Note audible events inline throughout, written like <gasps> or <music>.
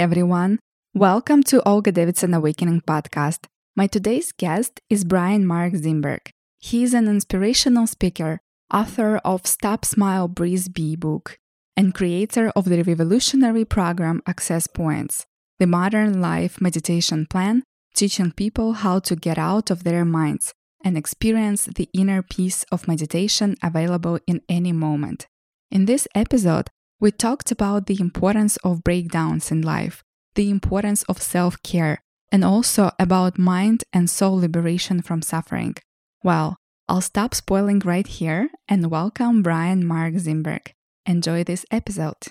Everyone. Welcome to Olga Davidson Awakening podcast. My today's guest is Brian Mark Zimberg. He is an inspirational speaker, author of Stop Smile Breathe Be book, and creator of the revolutionary program Access Points, the modern life meditation plan teaching people how to get out of their minds and experience the inner peace of meditation available in any moment. In this episode, we talked about the importance of breakdowns in life, the importance of self care, and also about mind and soul liberation from suffering. Well, I'll stop spoiling right here and welcome Brian Mark Zimberg. Enjoy this episode.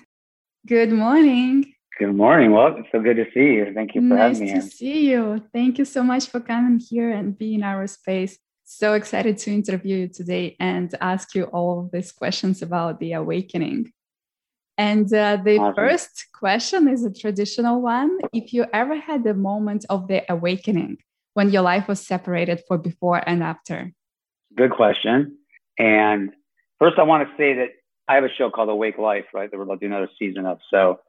Good morning. Good morning. Well, it's so good to see you. Thank you for nice having me. Nice to see you. Thank you so much for coming here and being in our space. So excited to interview you today and ask you all these questions about the awakening. And uh, the awesome. first question is a traditional one. If you ever had a moment of the awakening when your life was separated for before and after? Good question. And first, I want to say that I have a show called Awake Life, right? That we're about to do another season of. So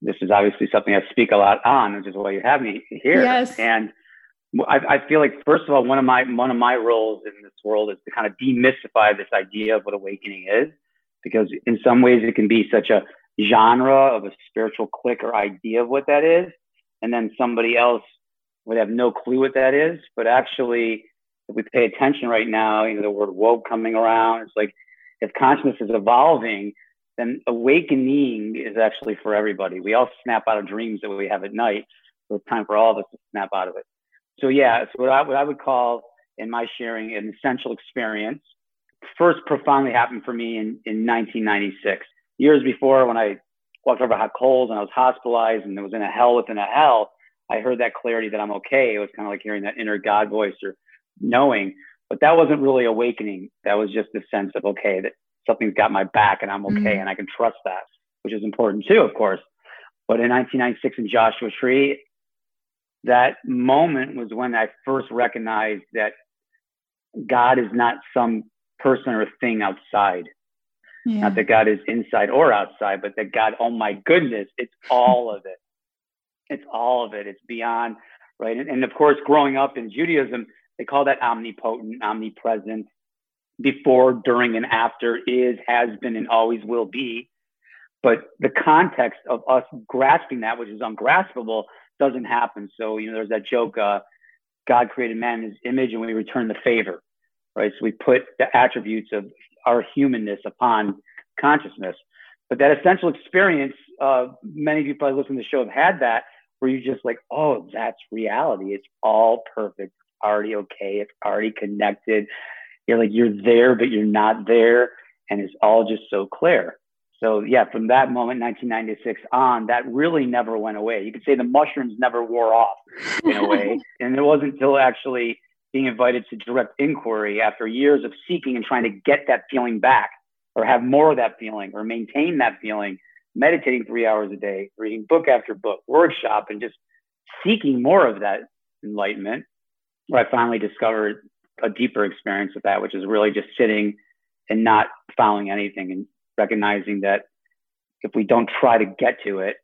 this is obviously something I speak a lot on, which is why you have me here. Yes. And I, I feel like, first of all, one of my one of my roles in this world is to kind of demystify this idea of what awakening is because in some ways it can be such a genre of a spiritual click or idea of what that is. And then somebody else would have no clue what that is. But actually, if we pay attention right now, you know, the word woke coming around, it's like if consciousness is evolving, then awakening is actually for everybody. We all snap out of dreams that we have at night. So it's time for all of us to snap out of it. So yeah, so what I, what I would call in my sharing an essential experience first profoundly happened for me in, in 1996. Years before, when I walked over hot coals and I was hospitalized and it was in a hell within a hell, I heard that clarity that I'm okay. It was kind of like hearing that inner God voice or knowing, but that wasn't really awakening. That was just the sense of, okay, that something's got my back and I'm okay mm-hmm. and I can trust that, which is important too, of course. But in 1996 in Joshua Tree, that moment was when I first recognized that God is not some person or thing outside. Yeah. Not that God is inside or outside, but that God, oh my goodness, it's all of it. It's all of it. It's beyond, right? And, and of course, growing up in Judaism, they call that omnipotent, omnipresent, before, during, and after is, has been, and always will be. But the context of us grasping that, which is ungraspable, doesn't happen. So, you know, there's that joke uh, God created man in his image and we return the favor right? So we put the attributes of our humanness upon consciousness. But that essential experience, uh, many of you probably listening to the show have had that, where you just like, oh, that's reality. It's all perfect, It's already okay, it's already connected. You're like, you're there, but you're not there. And it's all just so clear. So yeah, from that moment, 1996 on, that really never went away. You could say the mushrooms never wore off in a way. <laughs> and it wasn't until actually being invited to direct inquiry after years of seeking and trying to get that feeling back or have more of that feeling or maintain that feeling, meditating three hours a day, reading book after book, workshop, and just seeking more of that enlightenment, where I finally discovered a deeper experience of that, which is really just sitting and not following anything and recognizing that if we don't try to get to it,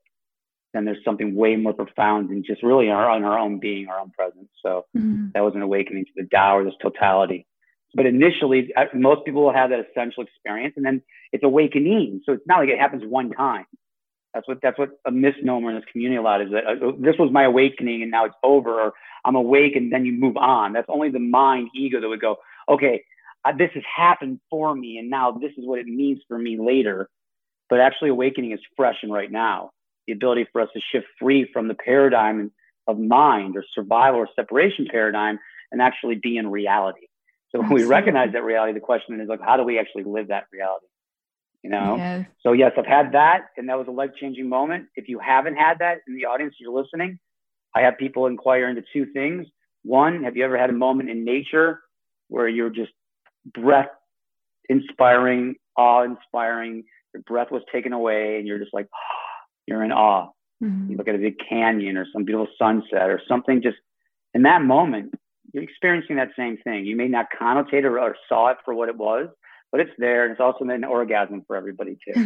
then there's something way more profound than just really our, our own being, our own presence. So mm-hmm. that was an awakening to the Tao or this totality. But initially, most people will have that essential experience, and then it's awakening. So it's not like it happens one time. That's what that's what a misnomer in this community a lot is that uh, this was my awakening and now it's over, or I'm awake and then you move on. That's only the mind ego that would go, okay, uh, this has happened for me, and now this is what it means for me later. But actually, awakening is fresh and right now the ability for us to shift free from the paradigm of mind or survival or separation paradigm and actually be in reality. So when we recognize that reality, the question is like, how do we actually live that reality? You know? Yeah. So yes, I've had that, and that was a life changing moment. If you haven't had that in the audience, you're listening. I have people inquire into two things. One, have you ever had a moment in nature where you're just breath inspiring, awe inspiring, your breath was taken away, and you're just like, oh, you're in awe. Mm-hmm. You look at a big canyon or some beautiful sunset or something just in that moment, you're experiencing that same thing. You may not connotate or, or saw it for what it was, but it's there. And it's also an orgasm for everybody too.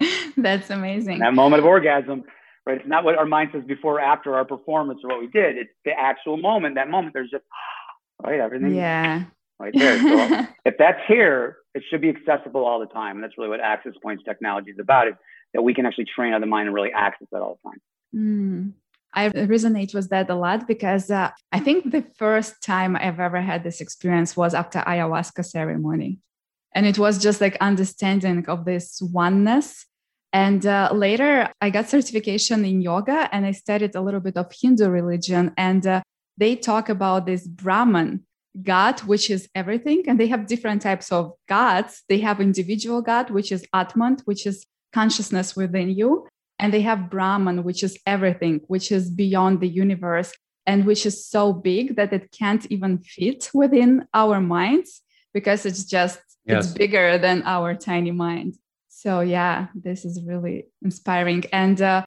yeah. <laughs> That's amazing. that moment of orgasm, right? It's not what our mind says before or after our performance or what we did. It's the actual moment. That moment, there's just <gasps> right everything. Yeah. Right there. So <laughs> if that's here, it should be accessible all the time. And that's really what access points technology is about. That we can actually train the mind and really access that all the time. Mm. I resonate with that a lot because uh, I think the first time I've ever had this experience was after ayahuasca ceremony. And it was just like understanding of this oneness. And uh, later, I got certification in yoga and I studied a little bit of Hindu religion. And uh, they talk about this Brahman God, which is everything. And they have different types of gods. They have individual God, which is Atman, which is consciousness within you and they have brahman which is everything which is beyond the universe and which is so big that it can't even fit within our minds because it's just yes. it's bigger than our tiny mind so yeah this is really inspiring and uh,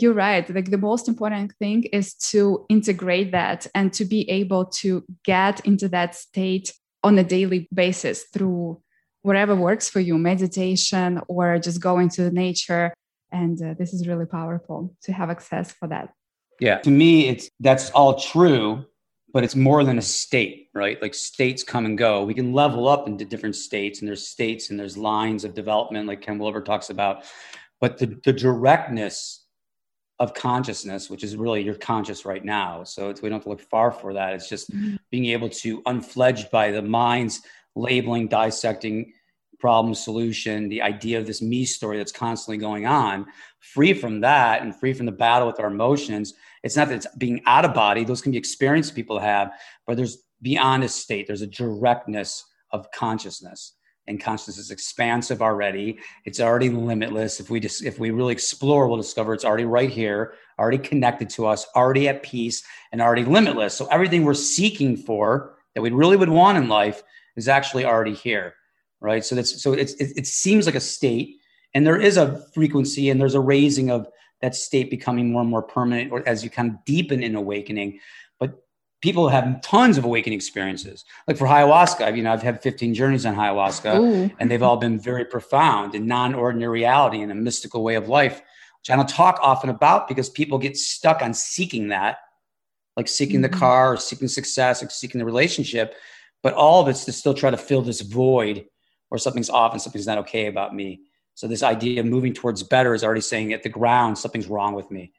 you're right like the most important thing is to integrate that and to be able to get into that state on a daily basis through whatever works for you meditation or just going to nature. And uh, this is really powerful to have access for that. Yeah to me it's that's all true but it's more than a state right? Like states come and go. We can level up into different states and there's states and there's lines of development like ken wilber talks about. But the, the directness of consciousness which is really you're conscious right now so we don't have to look far for that. It's just mm-hmm. being able to unfledged by the mind's labeling dissecting problem solution, the idea of this me story that's constantly going on, free from that and free from the battle with our emotions. It's not that it's being out of body, those can be experiences people have, but there's beyond a state, there's a directness of consciousness. And consciousness is expansive already. It's already limitless. If we just if we really explore, we'll discover it's already right here, already connected to us, already at peace, and already limitless. So everything we're seeking for that we really would want in life is actually already here right? So that's so it's it, it seems like a state, and there is a frequency, and there's a raising of that state becoming more and more permanent, or as you kind of deepen in awakening. But people have tons of awakening experiences. Like for ayahuasca, you know, I've had 15 journeys on ayahuasca, Ooh. and they've all been very profound and non-ordinary reality and a mystical way of life, which I don't talk often about because people get stuck on seeking that, like seeking mm-hmm. the car, or seeking success, or seeking the relationship. But all of it's to still try to fill this void or something's off and something's not okay about me. So this idea of moving towards better is already saying at the ground something's wrong with me.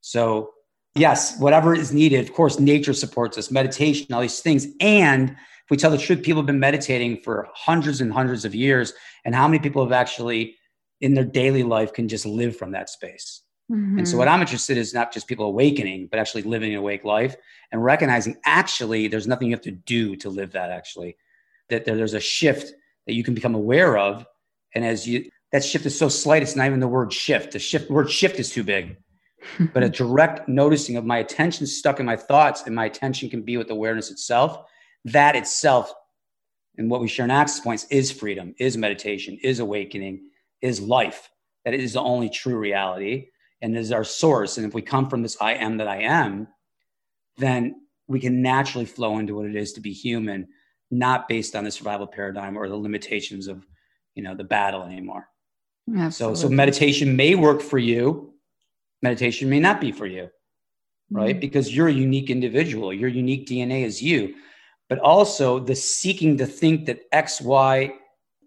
So yes, whatever is needed. Of course, nature supports us, meditation, all these things. And if we tell the truth, people have been meditating for hundreds and hundreds of years. And how many people have actually in their daily life can just live from that space? Mm-hmm. And so, mm-hmm. what I'm interested in is not just people awakening, but actually living an awake life and recognizing actually there's nothing you have to do to live that. Actually, that there's a shift that you can become aware of. And as you, that shift is so slight, it's not even the word shift. The shift word shift is too big. <laughs> but a direct noticing of my attention stuck in my thoughts and my attention can be with awareness itself. That itself, and what we share in access points, is freedom, is meditation, is awakening, is life. That is the only true reality and is our source. And if we come from this I am that I am, then we can naturally flow into what it is to be human not based on the survival paradigm or the limitations of you know the battle anymore Absolutely. so so meditation may work for you meditation may not be for you right mm-hmm. because you're a unique individual your unique dna is you but also the seeking to think that x y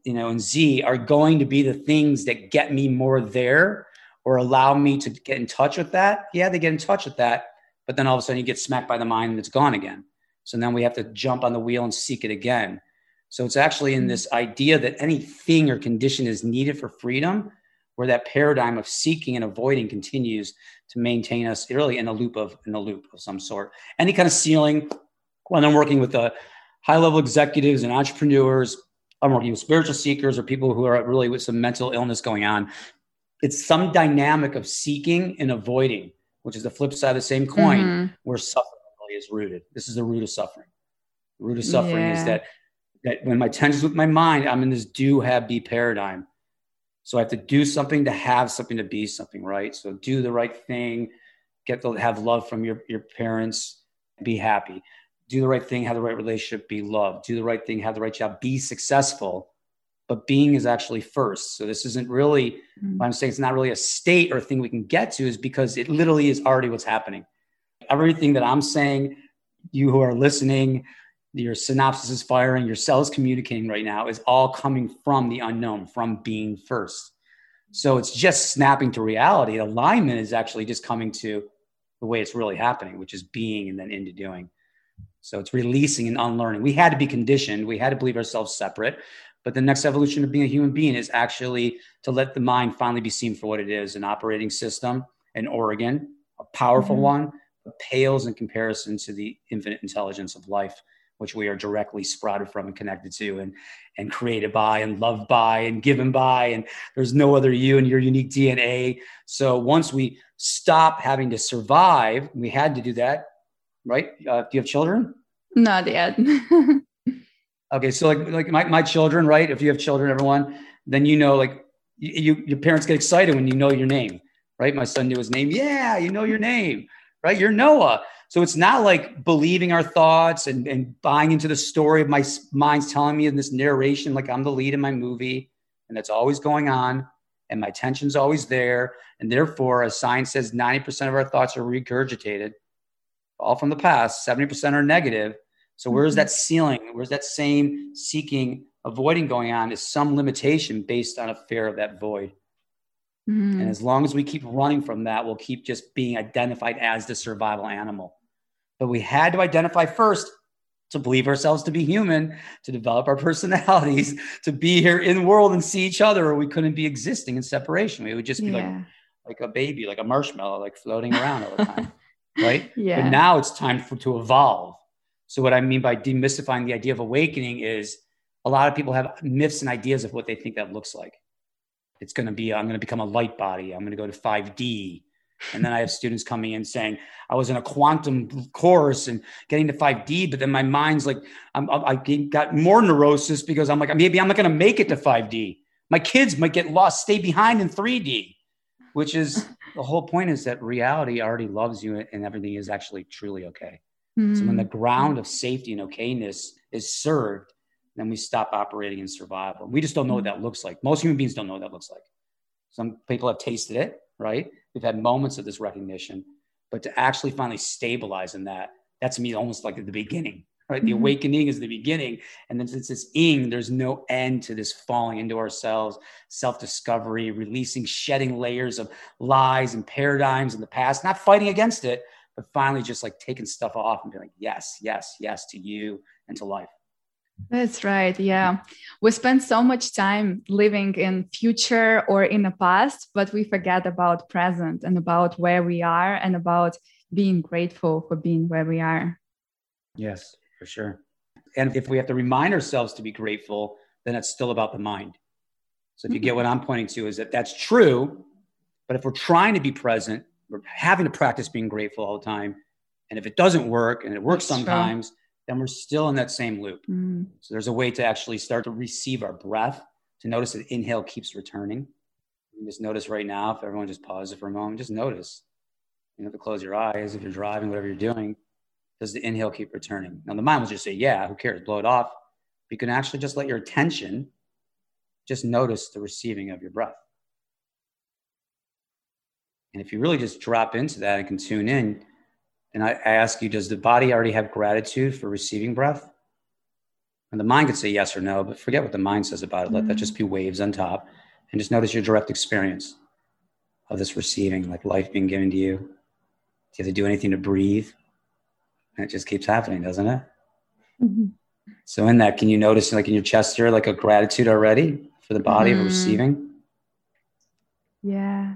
you know and z are going to be the things that get me more there or allow me to get in touch with that yeah they get in touch with that but then all of a sudden you get smacked by the mind and it's gone again so then we have to jump on the wheel and seek it again. So it's actually in this idea that anything or condition is needed for freedom, where that paradigm of seeking and avoiding continues to maintain us really in a loop of in a loop of some sort. Any kind of ceiling. When I'm working with the uh, high level executives and entrepreneurs, I'm working with spiritual seekers or people who are really with some mental illness going on. It's some dynamic of seeking and avoiding, which is the flip side of the same coin, mm-hmm. where suffering is rooted. This is the root of suffering. The root of suffering yeah. is that that when my tension's with my mind, I'm in this do have be paradigm. So I have to do something to have something to be something, right? So do the right thing, get to have love from your, your parents, be happy. Do the right thing, have the right relationship, be loved. Do the right thing, have the right job, be successful. But being is actually first. So this isn't really, mm-hmm. I'm saying it's not really a state or thing we can get to, is because it literally is already what's happening. Everything that I'm saying, you who are listening, your synapses is firing, your cells communicating right now is all coming from the unknown, from being first. So it's just snapping to reality. Alignment is actually just coming to the way it's really happening, which is being and then into doing. So it's releasing and unlearning. We had to be conditioned. We had to believe ourselves separate. But the next evolution of being a human being is actually to let the mind finally be seen for what it is an operating system, an organ, a powerful mm-hmm. one, but pales in comparison to the infinite intelligence of life which we are directly sprouted from and connected to and and created by and loved by and given by. And there's no other you and your unique dna so once we stop having to survive we had to do that right? Uh, do you have children? Not yet <laughs> okay so like like my, my children right if you have children everyone then you know like you, you your parents get excited when you know your name right my son knew his name yeah you know your name right you're noah so it's not like believing our thoughts and, and buying into the story of my mind's telling me in this narration, like I'm the lead in my movie, and that's always going on, and my attention's always there. And therefore, as science says, 90% of our thoughts are regurgitated, all from the past, 70% are negative. So where's mm-hmm. that ceiling? Where's that same seeking, avoiding going on is some limitation based on a fear of that void. Mm-hmm. And as long as we keep running from that, we'll keep just being identified as the survival animal. But we had to identify first to believe ourselves to be human, to develop our <laughs> personalities, to be here in the world and see each other, or we couldn't be existing in separation. We would just be yeah. like like a baby, like a marshmallow, like floating around all the time. <laughs> right? Yeah. But now it's time for to evolve. So what I mean by demystifying the idea of awakening is a lot of people have myths and ideas of what they think that looks like. It's going to be I'm going to become a light body. I'm going to go to 5D. And then I have students coming in saying, I was in a quantum course and getting to 5D, but then my mind's like, I'm, I got more neurosis because I'm like, maybe I'm not going to make it to 5D. My kids might get lost, stay behind in 3D, which is the whole point is that reality already loves you and everything is actually truly okay. Mm-hmm. So when the mm-hmm. ground of safety and okayness is served, then we stop operating in survival. We just don't know what that looks like. Most human beings don't know what that looks like. Some people have tasted it, right? We've had moments of this recognition, but to actually finally stabilize in that, that's me almost like at the beginning, right? Mm-hmm. The awakening is the beginning. And then since it's ing, there's no end to this falling into ourselves, self discovery, releasing, shedding layers of lies and paradigms in the past, not fighting against it, but finally just like taking stuff off and being like, yes, yes, yes to you and to life. That's right. Yeah. We spend so much time living in future or in the past, but we forget about present and about where we are and about being grateful for being where we are. Yes, for sure. And if we have to remind ourselves to be grateful, then it's still about the mind. So if you get mm-hmm. what I'm pointing to is that that's true, but if we're trying to be present, we're having to practice being grateful all the time. And if it doesn't work and it works that's sometimes, true then we're still in that same loop. Mm. So there's a way to actually start to receive our breath, to notice that inhale keeps returning. Just notice right now, if everyone just pauses for a moment, just notice. You have to close your eyes if you're driving, whatever you're doing. Does the inhale keep returning? Now the mind will just say, yeah, who cares? Blow it off. You can actually just let your attention just notice the receiving of your breath. And if you really just drop into that and can tune in, and I, I ask you, does the body already have gratitude for receiving breath? And the mind could say yes or no, but forget what the mind says about it. Let that just be waves on top and just notice your direct experience of this receiving, like life being given to you. Do you have to do anything to breathe? And it just keeps happening, doesn't it? Mm-hmm. So in that, can you notice like in your chest here, like a gratitude already for the body mm-hmm. of receiving? Yeah.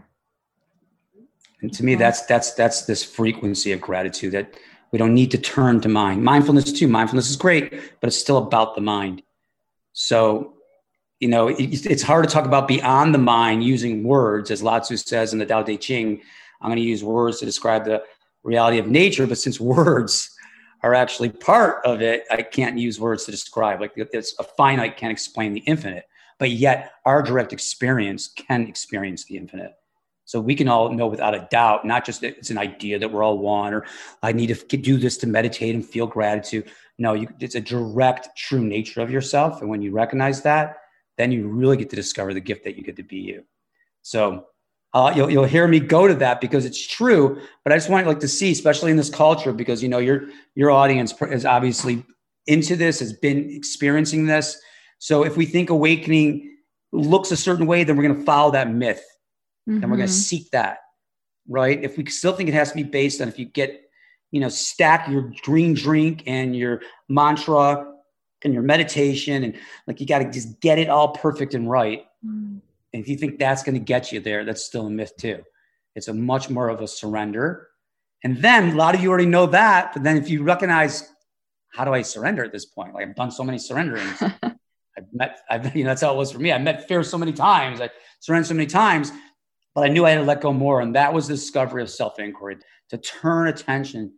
And to me, that's that's that's this frequency of gratitude that we don't need to turn to mind. Mindfulness too. Mindfulness is great, but it's still about the mind. So, you know, it, it's hard to talk about beyond the mind using words, as Lao Tzu says in the Tao Te Ching. I'm going to use words to describe the reality of nature, but since <laughs> words are actually part of it, I can't use words to describe. Like it's a finite can't explain the infinite, but yet our direct experience can experience the infinite. So we can all know without a doubt, not just it's an idea that we're all one, or I need to do this to meditate and feel gratitude. No, you, it's a direct, true nature of yourself. And when you recognize that, then you really get to discover the gift that you get to be you. So uh, you'll, you'll hear me go to that because it's true. But I just want like to see, especially in this culture, because you know your your audience is obviously into this, has been experiencing this. So if we think awakening looks a certain way, then we're going to follow that myth, mm-hmm. and we're going to seek that, right? If we still think it has to be based on if you get, you know, stack your green drink and your mantra and your meditation and like you got to just get it all perfect and right. Mm. And if you think that's going to get you there, that's still a myth too. It's a much more of a surrender. And then a lot of you already know that. But then if you recognize, how do I surrender at this point? Like I've done so many surrenderings. <laughs> I've met, I've, you know, that's how it was for me. I met fear so many times. I surrendered so many times, but I knew I had to let go more. And that was the discovery of self inquiry to turn attention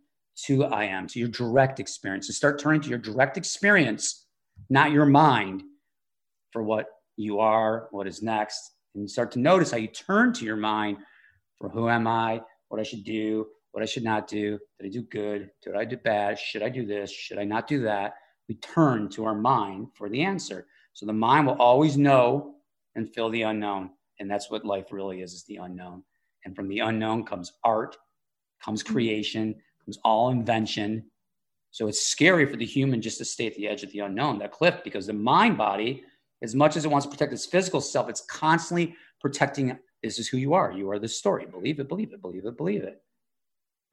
to I am, to your direct experience, to start turning to your direct experience, not your mind, for what you are, what is next. And you start to notice how you turn to your mind for who am I, what I should do, what I should not do. Did I do good? Did I do bad? Should I do this? Should I not do that? We turn to our mind for the answer. So the mind will always know and fill the unknown. And that's what life really is, is the unknown. And from the unknown comes art, comes mm-hmm. creation, comes all invention. So it's scary for the human just to stay at the edge of the unknown, that cliff, because the mind body, as much as it wants to protect its physical self, it's constantly protecting this is who you are. You are the story. Believe it, believe it, believe it, believe it.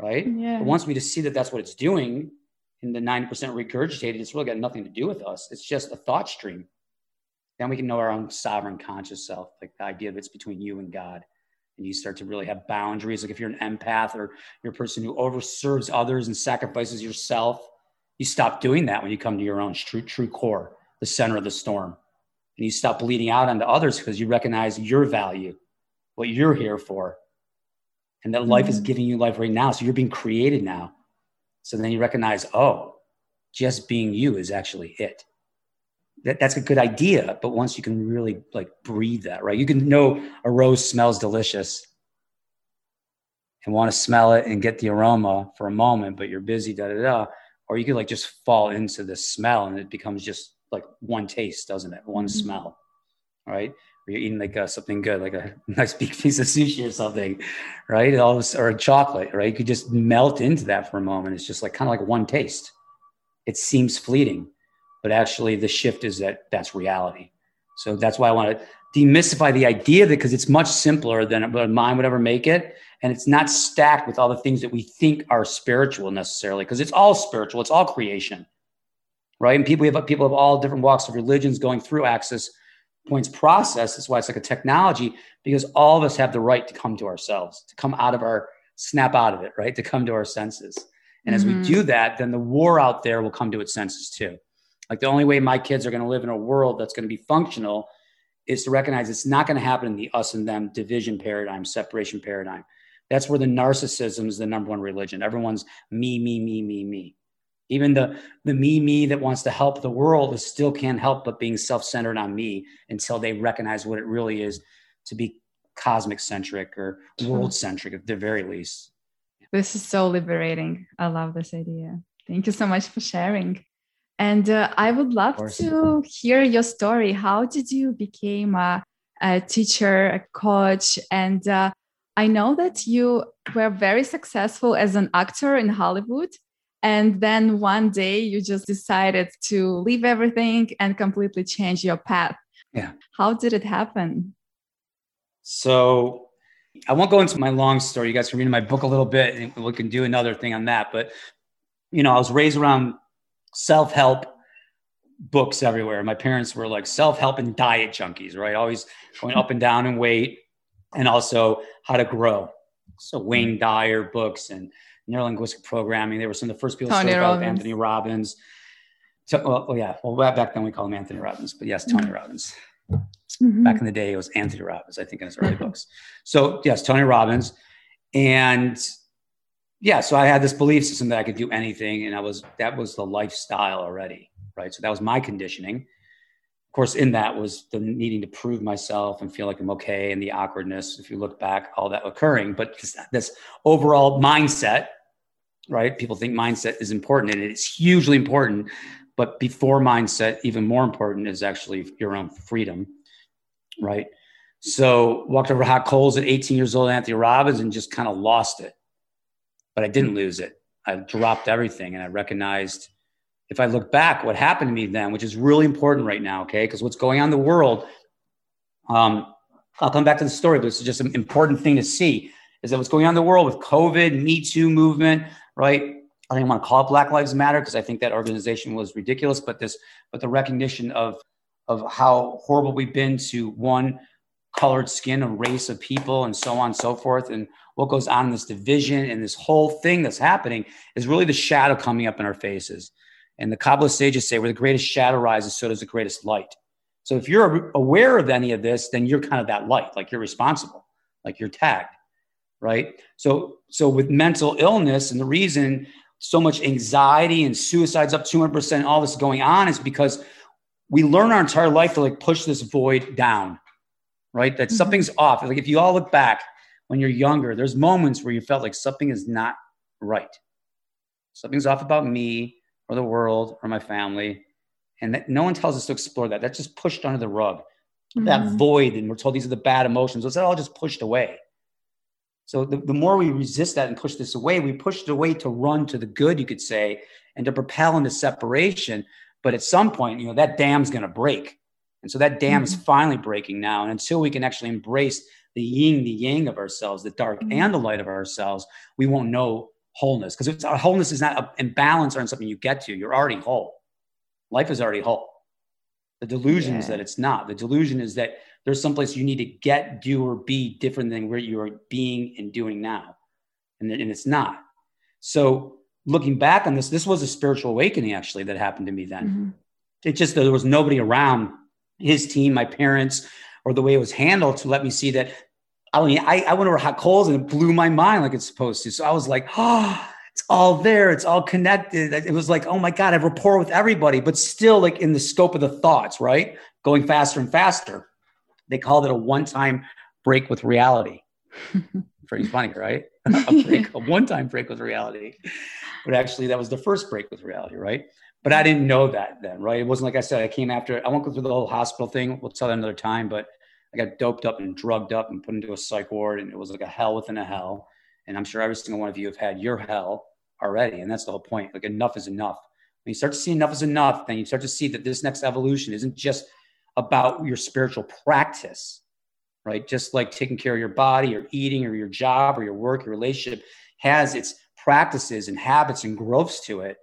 Right? Yeah. It wants me to see that that's what it's doing. In the 90% regurgitated, it's really got nothing to do with us. It's just a thought stream. Then we can know our own sovereign conscious self, like the idea that it's between you and God and you start to really have boundaries. Like if you're an empath or you're a person who overserves others and sacrifices yourself, you stop doing that when you come to your own true, true core, the center of the storm. And you stop bleeding out onto others because you recognize your value, what you're here for, and that life is mm-hmm. giving you life right now. So you're being created now. So then you recognize, oh, just being you is actually it that, that's a good idea but once you can really like breathe that right? You can know a rose smells delicious and want to smell it and get the aroma for a moment but you're busy da da da or you could like just fall into the smell and it becomes just like one taste doesn't it? One mm-hmm. smell right? Or you're eating like something good like a <laughs> nice big piece of sushi or something right? All or a chocolate right? You could just melt into that for a moment. It's just like kind of like one taste. It seems fleeting but actually the shift is that that's reality. So that's why I want to demystify the idea that because it's much simpler than a mind would ever make it. And it's not stacked with all the things that we think are spiritual necessarily, because it's all spiritual, it's all creation. Right. And people have people of all different walks of religions going through access points process. That's why it's like a technology, because all of us have the right to come to ourselves, to come out of our snap out of it, right? To come to our senses. And mm-hmm. as we mm-hmm. do that, then the war out there will come to its senses too. Like the only way my kids are going to live in a world that's going to be functional is to recognize it's not going to happen in the us and them division paradigm, separation paradigm. That's where the narcissism is the number one religion. Everyone's me, me, me, me, me. Even the the me, me that wants to help the world is still can't help but being self-centered on me until they recognize what it really is to be cosmic centric or world centric at the very least. This is so liberating. I love this idea. Thank you so much for sharing. And uh, I would love to hear your story. How did you become a, a teacher, a coach? And uh, I know that you were very successful as an actor in Hollywood. And then one day you just decided to leave everything and completely change your path. Yeah. How did it happen? So I won't go into my long story. You guys can read my book a little bit and we can do another thing on that. But, you know, I was raised around self help books everywhere. My parents were like self help and diet junkies, right? Always going up and down in weight and also how to grow. So Wayne Dyer books and neurolinguistic programming. They were some of the first people to about Anthony Robbins. So, well, oh, yeah, well, back then we called him Anthony Robbins, but yes, Tony mm-hmm. Robbins. Mm-hmm. Back in the day, it was Anthony Robbins, I think, in his early books. So, yes, Tony Robbins. And yeah, so I had this belief system that I could do anything, and I was that was the lifestyle already, right? So that was my conditioning. Of course, in that was the needing to prove myself and feel like I'm okay, and the awkwardness. If you look back, all that occurring, but this, this overall mindset, right? People think mindset is important, and it's hugely important. But before mindset, even more important is actually your own freedom, right? So walked over hot coals at 18 years old, Anthony Robbins, and just kind of lost it. But I didn't lose it. I dropped everything and I recognized if I look back, what happened to me then, which is really important right now, okay? Because what's going on in the world, um, I'll come back to the story, but it's just an important thing to see is that what's going on in the world with COVID, Me Too movement, right? I don't even want to call it Black Lives Matter because I think that organization was ridiculous, but this, but the recognition of of how horrible we've been to one colored skin, a race of people, and so on and so forth, and what goes on in this division and this whole thing that's happening is really the shadow coming up in our faces. And the Kabbalah sages say, where the greatest shadow rises, so does the greatest light. So if you're aware of any of this, then you're kind of that light, like you're responsible, like you're tagged, right? So, so with mental illness, and the reason so much anxiety and suicides up 200%, all this going on is because we learn our entire life to like push this void down, right? That mm-hmm. something's off. Like if you all look back when you're younger, there's moments where you felt like something is not right. Something's off about me or the world or my family. And that no one tells us to explore that. That's just pushed under the rug. Mm-hmm. That void, and we're told these are the bad emotions. It's all just pushed away. So the, the more we resist that and push this away, we push it away to run to the good, you could say, and to propel into separation. But at some point, you know, that dam's going to break. And so that dam mm-hmm. is finally breaking now. And until we can actually embrace the yin, the yang of ourselves, the dark mm-hmm. and the light of ourselves, we won't know wholeness because wholeness is not a imbalance or something you get to. You're already whole. Life is already whole. The delusion yeah. is that it's not. The delusion is that there's someplace you need to get, do, or be different than where you are being and doing now. And, and it's not. So looking back on this, this was a spiritual awakening actually that happened to me then. Mm-hmm. It just there was nobody around his team, my parents, or the way it was handled to let me see that I mean, I, I went over hot coals and it blew my mind like it's supposed to. So I was like, oh, it's all there. It's all connected. It was like, oh my God, I have rapport with everybody, but still like in the scope of the thoughts, right? Going faster and faster. They called it a one-time break with reality. <laughs> Pretty funny, right? <laughs> <laughs> a break, a one-time break with reality. But actually, that was the first break with reality, right? But I didn't know that then, right? It wasn't like I said, I came after I won't go through the whole hospital thing. We'll tell that another time, but I got doped up and drugged up and put into a psych ward, and it was like a hell within a hell. And I'm sure every single one of you have had your hell already, and that's the whole point. Like enough is enough. When you start to see enough is enough, then you start to see that this next evolution isn't just about your spiritual practice, right? Just like taking care of your body or eating or your job or your work, your relationship has its practices and habits and growths to it.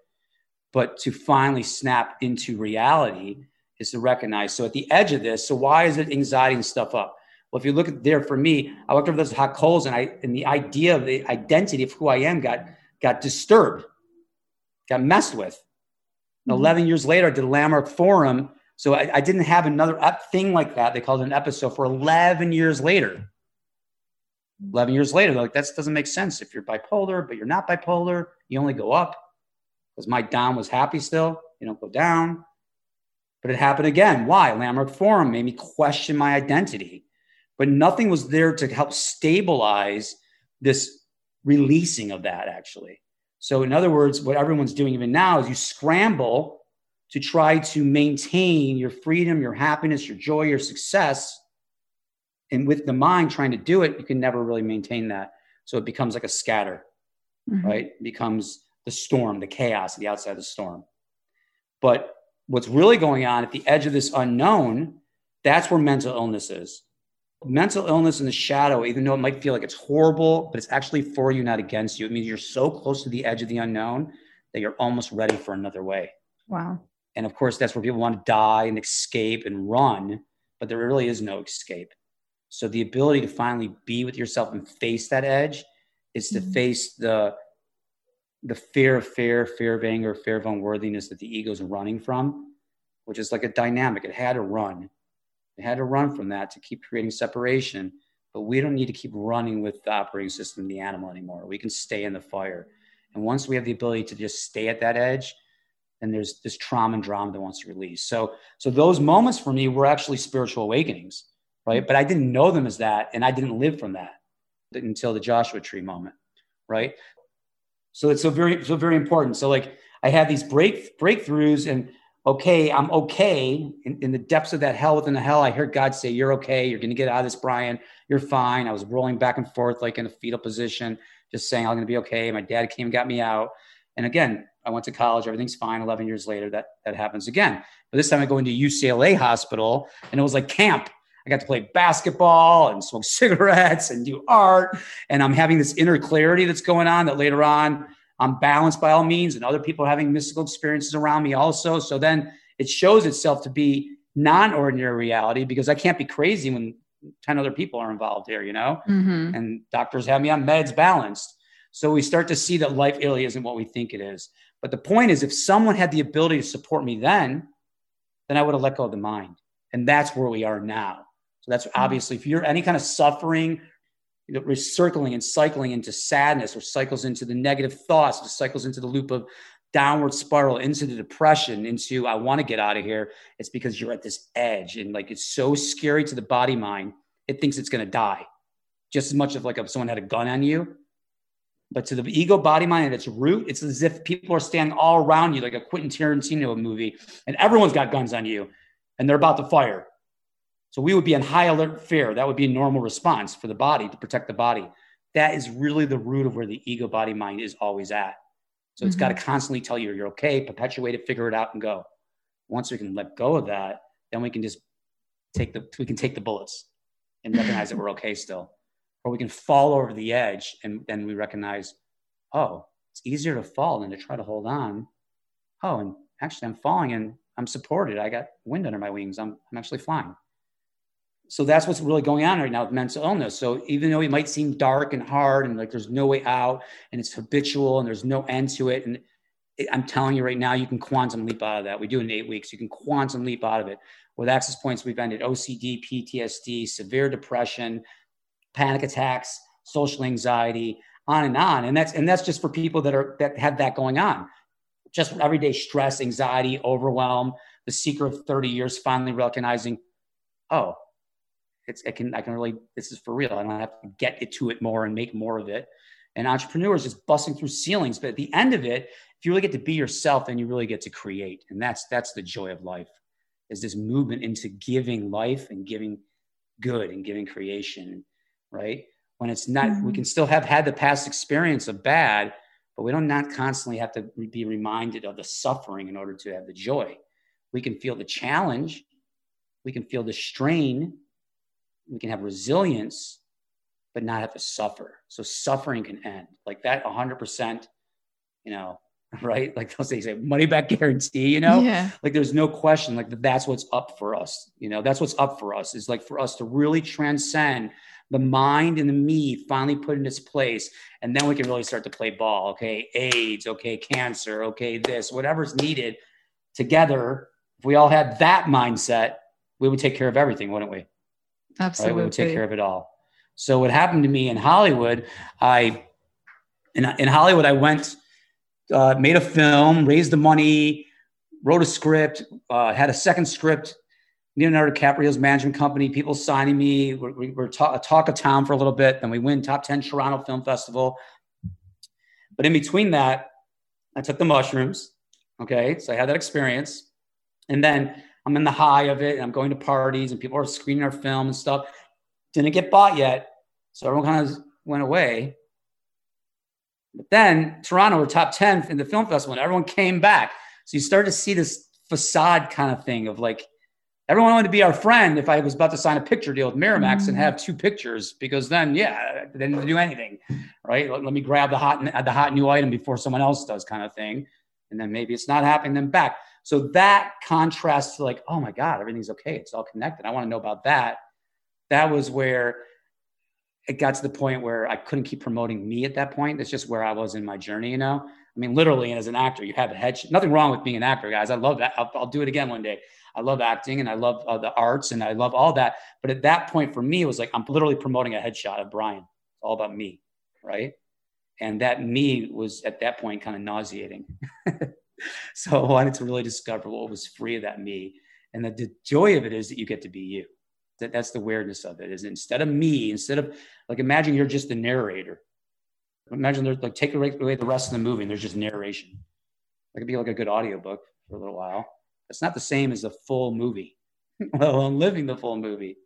But to finally snap into reality is to recognize. So at the edge of this, so why is it anxiety and stuff up? Well, if you look at there for me, I looked over those hot coals and I and the idea of the identity of who I am got got disturbed, got messed with. Mm-hmm. 11 years later, I did Landmark Forum. So I, I didn't have another thing like that. They called it an episode for 11 years later. 11 years later, they're like, that doesn't make sense. If you're bipolar, but you're not bipolar, you only go up. Because my down was happy still, you don't go down. But it happened again. Why? Landmark Forum made me question my identity. But nothing was there to help stabilize this releasing of that, actually. So, in other words, what everyone's doing even now is you scramble to try to maintain your freedom, your happiness, your joy, your success. And with the mind trying to do it, you can never really maintain that. So it becomes like a scatter, mm-hmm. right? It becomes the storm, the chaos, the outside of the storm. But what's really going on at the edge of this unknown, that's where mental illness is. Mental illness in the shadow, even though it might feel like it's horrible, but it's actually for you, not against you. It means you're so close to the edge of the unknown that you're almost ready for another way. Wow. And of course, that's where people want to die and escape and run, but there really is no escape. So the ability to finally be with yourself and face that edge is to mm-hmm. face the the fear of fear, fear of anger, fear of unworthiness that the ego is running from, which is like a dynamic. It had to run. It had to run from that to keep creating separation. But we don't need to keep running with the operating system, the animal anymore. We can stay in the fire. And once we have the ability to just stay at that edge, then there's this trauma and drama that wants to release. So, so those moments for me were actually spiritual awakenings, right? But I didn't know them as that, and I didn't live from that until the Joshua Tree moment, right? So it's so very so very important. So like I had these break breakthroughs, and okay, I'm okay. In, in, the depths of that hell within the hell, I heard God say, You're okay. You're to get out of this, Brian. You're fine. I was rolling back and forth like in a fetal position, just saying, I'm to be okay. My dad came and got me out. And again, I went to college. Everything's fine. 11 years later, that, that happens again. But this time I go into UCLA hospital and it was like camp. I got to play basketball and smoke <laughs> cigarettes and do art. And I'm having this inner clarity that's going on that later on I'm balanced by all means, and other people are having mystical experiences around me also. So then it shows itself to be non ordinary reality because I can't be crazy when 10 other people are involved here, you know? Mm-hmm. And doctors have me on meds balanced. So we start to see that life really isn't what we think it is. But the point is, if someone had the ability to support me then, then I would have let go of the mind. And that's where we are now. So that's mm-hmm. obviously, if you're any kind of suffering you know, recircling and cycling into sadness or cycles into the negative thoughts, or cycles into the loop of downward spiral into the depression, into I want to get out of here. It's because you're at this edge and like it's so scary to the body mind, it thinks it's going to die. Just as much of like if someone had a gun on you. But to the ego body mind at its root, it's as if people are standing all around you like a Quentin Tarantino movie, and everyone's got guns on you and they're about to fire. So we would be in high alert fear. That would be a normal response for the body to protect the body. That is really the root of where the ego body mind is always at. So it's mm-hmm. got to constantly tell you you're okay, perpetuate it, figure it out, and go. Once we can let go of that, then we can just take the we can take the bullets and recognize that we're <laughs> okay still. Or we can fall over the edge and then we recognize, oh, it's easier to fall than to try to hold on. Oh, and actually I'm falling and I'm supported. I got wind under my wings. I'm I'm actually flying so that's what's really going on right now with mental illness. So even though it might seem dark and hard and like there's no way out and it's habitual and there's no end to it, and it, I'm telling you right now, you can quantum leap out of that. We do it in eight weeks. You can quantum leap out of it. With access points, we've ended OCD, PTSD, severe depression, panic attacks, social anxiety, on and on. And that's and that's just for people that are that have that going on. Just everyday stress, anxiety, overwhelm. The secret of 30 years finally recognizing, oh, it's it can I can really this is for real. I don't have to get it to it more and make more of it. And entrepreneurs just busting through ceilings. But at the end of it, if you really get to be yourself, then you really get to create. And that's that's the joy of life, is this movement into giving life and giving good and giving creation, right? When it's not, mm-hmm. we can still have had the past experience of bad, but we don't not constantly have to be reminded of the suffering in order to have the joy. We can feel the challenge, we can feel the strain, we can have resilience, but not have to suffer. So suffering can end like that 100%, you know, <laughs> right? Like they'll say, say money back <laughs> guarantee, you know, yeah. like there's no question, like that's what's up for us. You know, that's what's up for us is like for us to really transcend the mind and the me finally put in its place. And then we can really start to play ball. Okay. AIDS, okay. Cancer, okay. This, whatever's needed together. If we all had that mindset, we would take care of everything, wouldn't we? Absolutely. Right? We would take care of it all. So what happened to me in Hollywood, I in, in Hollywood, I went, uh, made a film, raised the money, wrote a script, uh, had a second script. Leonardo DiCaprio's management company, people signing me. We're, we were talk, talk of town for a little bit. Then we win top 10 Toronto Film Festival. But in between that, I took the mushrooms. Okay. So I had that experience. And then I'm in the high of it. I'm going to parties and people are screening our film and stuff. Didn't get bought yet. So everyone kind of went away. But then Toronto were top 10 in the film festival and everyone came back. So you start to see this facade kind of thing of like, everyone wanted to be our friend if I was about to sign a picture deal with Miramax mm-hmm. and have two pictures because then, yeah, they didn't do anything, right? Let, let me grab the hot, the hot new item before someone else does kind of thing. And then maybe it's not happening, then back. So that contrasts to like, oh my God, everything's okay. It's all connected. I want to know about that. That was where it got to the point where I couldn't keep promoting me at that point. That's just where I was in my journey, you know? I mean, literally, and as an actor, you have a head. Nothing wrong with being an actor, guys. I love that. I'll, I'll do it again one day. I love acting and I love uh, the arts and I love all that. But at that point, for me, it was like I'm literally promoting a headshot of Brian. It's all about me, right? And that me was at that point kind of nauseating. <laughs> <laughs> so I wanted to really discover what was free of that me. And the, the joy of it is that you get to be you. That, that's the weirdness of it is instead of me, instead of like, imagine you're just the narrator. Imagine there's like, take away the rest of the movie and there's just narration. That could be like a good audiobook for a little while. It's not the same as a full movie, <laughs> let alone living the full movie,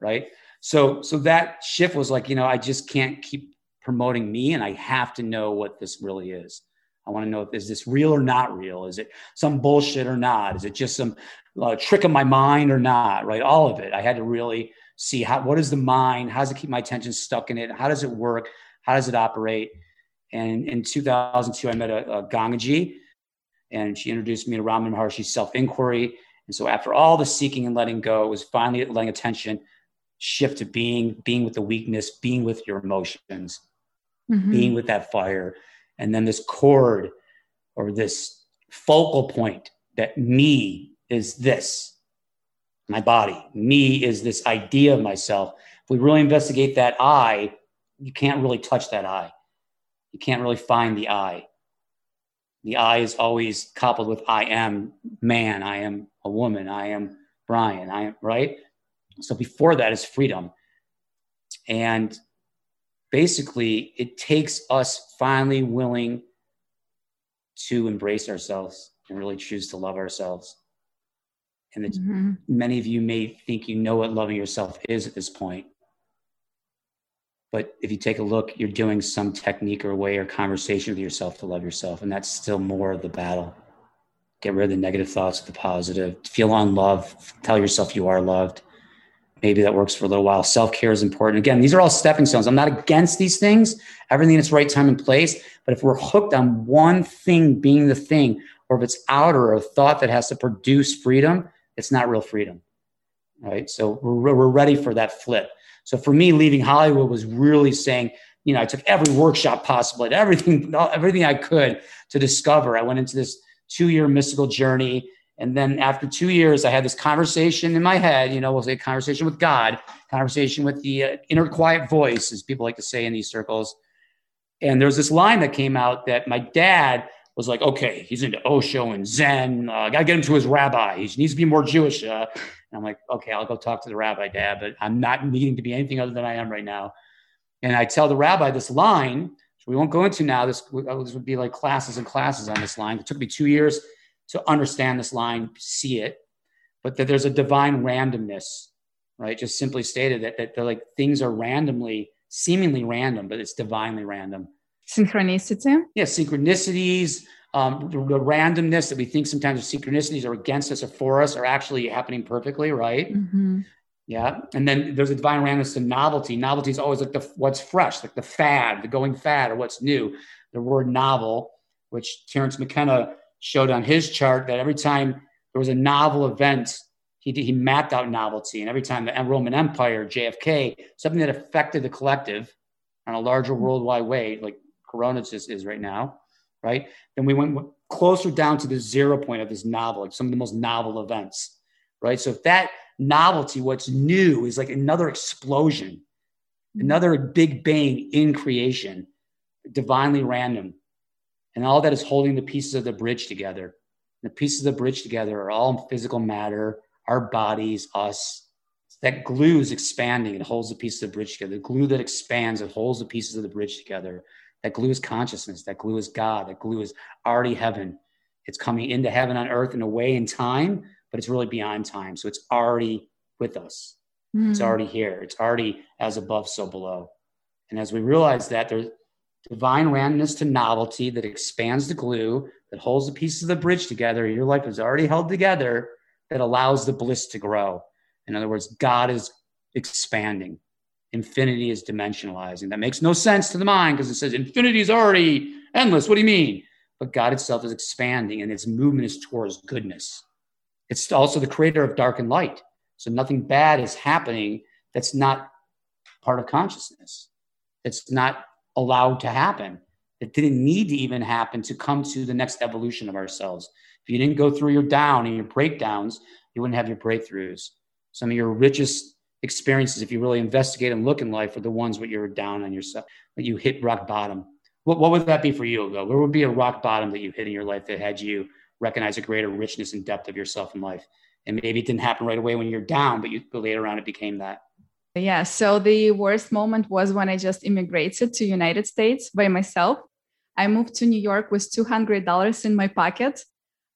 right? So, so that shift was like, you know, I just can't keep promoting me, and I have to know what this really is. I want to know if is this real or not real? Is it some bullshit or not? Is it just some uh, trick of my mind or not? Right, all of it. I had to really see how what is the mind? How does it keep my attention stuck in it? How does it work? How does it operate? And in 2002, I met a, a Gangaji, and she introduced me to Ramana Maharshi's self inquiry. And so, after all the seeking and letting go, it was finally letting attention shift to being, being with the weakness, being with your emotions, mm-hmm. being with that fire. And then this chord or this focal point that me is this, my body, me is this idea of myself. If we really investigate that I, you can't really touch that I. You can't really find the I. The I is always coupled with I am man, I am a woman, I am Brian, I am right. So before that is freedom. And basically, it takes us finally willing to embrace ourselves and really choose to love ourselves. And mm-hmm. many of you may think you know what loving yourself is at this point. But if you take a look, you're doing some technique or way or conversation with yourself to love yourself. And that's still more of the battle. Get rid of the negative thoughts the positive. Feel on love. Tell yourself you are loved maybe that works for a little while. Self care is important. Again, these are all stepping stones. I'm not against these things, everything in its right time and place. But if we're hooked on one thing being the thing, or if it's outer or thought that has to produce freedom, it's not real freedom. Right. So we're, we're ready for that flip. So for me, leaving Hollywood was really saying, you know, I took every workshop possible, everything, <laughs> everything I could to discover. I went into this two year mystical journey and then after two years, I had this conversation in my head, you know, we'll say conversation with God, conversation with the uh, inner quiet voice, as people like to say in these circles. And there was this line that came out that my dad was like, okay, he's into Osho and Zen. Uh, I got to get him to his rabbi. He needs to be more Jewish. Uh, and I'm like, okay, I'll go talk to the rabbi, dad, but I'm not needing to be anything other than I am right now. And I tell the rabbi this line, which we won't go into now. This, this would be like classes and classes on this line. It took me two years to understand this line, see it, but that there's a divine randomness, right? Just simply stated that, that like things are randomly, seemingly random, but it's divinely random. Synchronicity? Yeah, synchronicities, um, the, the, randomness that we think sometimes synchronicities are against us or for us are actually happening perfectly, right? Mm-hmm. Yeah. And then there's a divine randomness to novelty. Novelty is always like the what's fresh, like the fad, the going fad, or what's new. The word novel, which Terence McKenna showed on his chart that every time there was a novel event, he, he mapped out novelty. And every time the Roman Empire, JFK, something that affected the collective on a larger mm-hmm. worldwide way, like Corona just is right now, right? Then we went closer down to the zero point of this novel, like some of the most novel events, right? So if that novelty, what's new, is like another explosion, mm-hmm. another big bang in creation, divinely random, and all that is holding the pieces of the bridge together. The pieces of the bridge together are all physical matter, our bodies, us. That glue is expanding. It holds the pieces of the bridge together. The glue that expands, it holds the pieces of the bridge together. That glue is consciousness. That glue is God. That glue is already heaven. It's coming into heaven on earth in a way in time, but it's really beyond time. So it's already with us. Mm. It's already here. It's already as above, so below. And as we realize that, there, divine randomness to novelty that expands the glue, that holds the pieces of the bridge together. Your life is already held together, that allows the bliss to grow. In other words, God is expanding, infinity is dimensionalizing. That makes no sense to the mind because it says infinity is already endless. What do you mean? But God itself is expanding and its movement is towards goodness. It's also the creator of dark and light. So nothing bad is happening that's not part of consciousness. It's not allowed to happen. It didn't need to even happen to come to the next evolution of ourselves. If you didn't go through your down and your breakdowns, you wouldn't have your breakthroughs. Some of your richest experiences, if you really investigate and look in life, are the ones where you're down on yourself, that you hit rock bottom. What, what would that be for you, though? Where would be a rock bottom that you hit in your life that had you recognize a greater richness and depth of yourself in life? And maybe it didn't happen right away when you're down, but you later on it became that. Yeah. So the worst moment was when I just immigrated to United States by myself. I moved to New York with $200 in my pocket.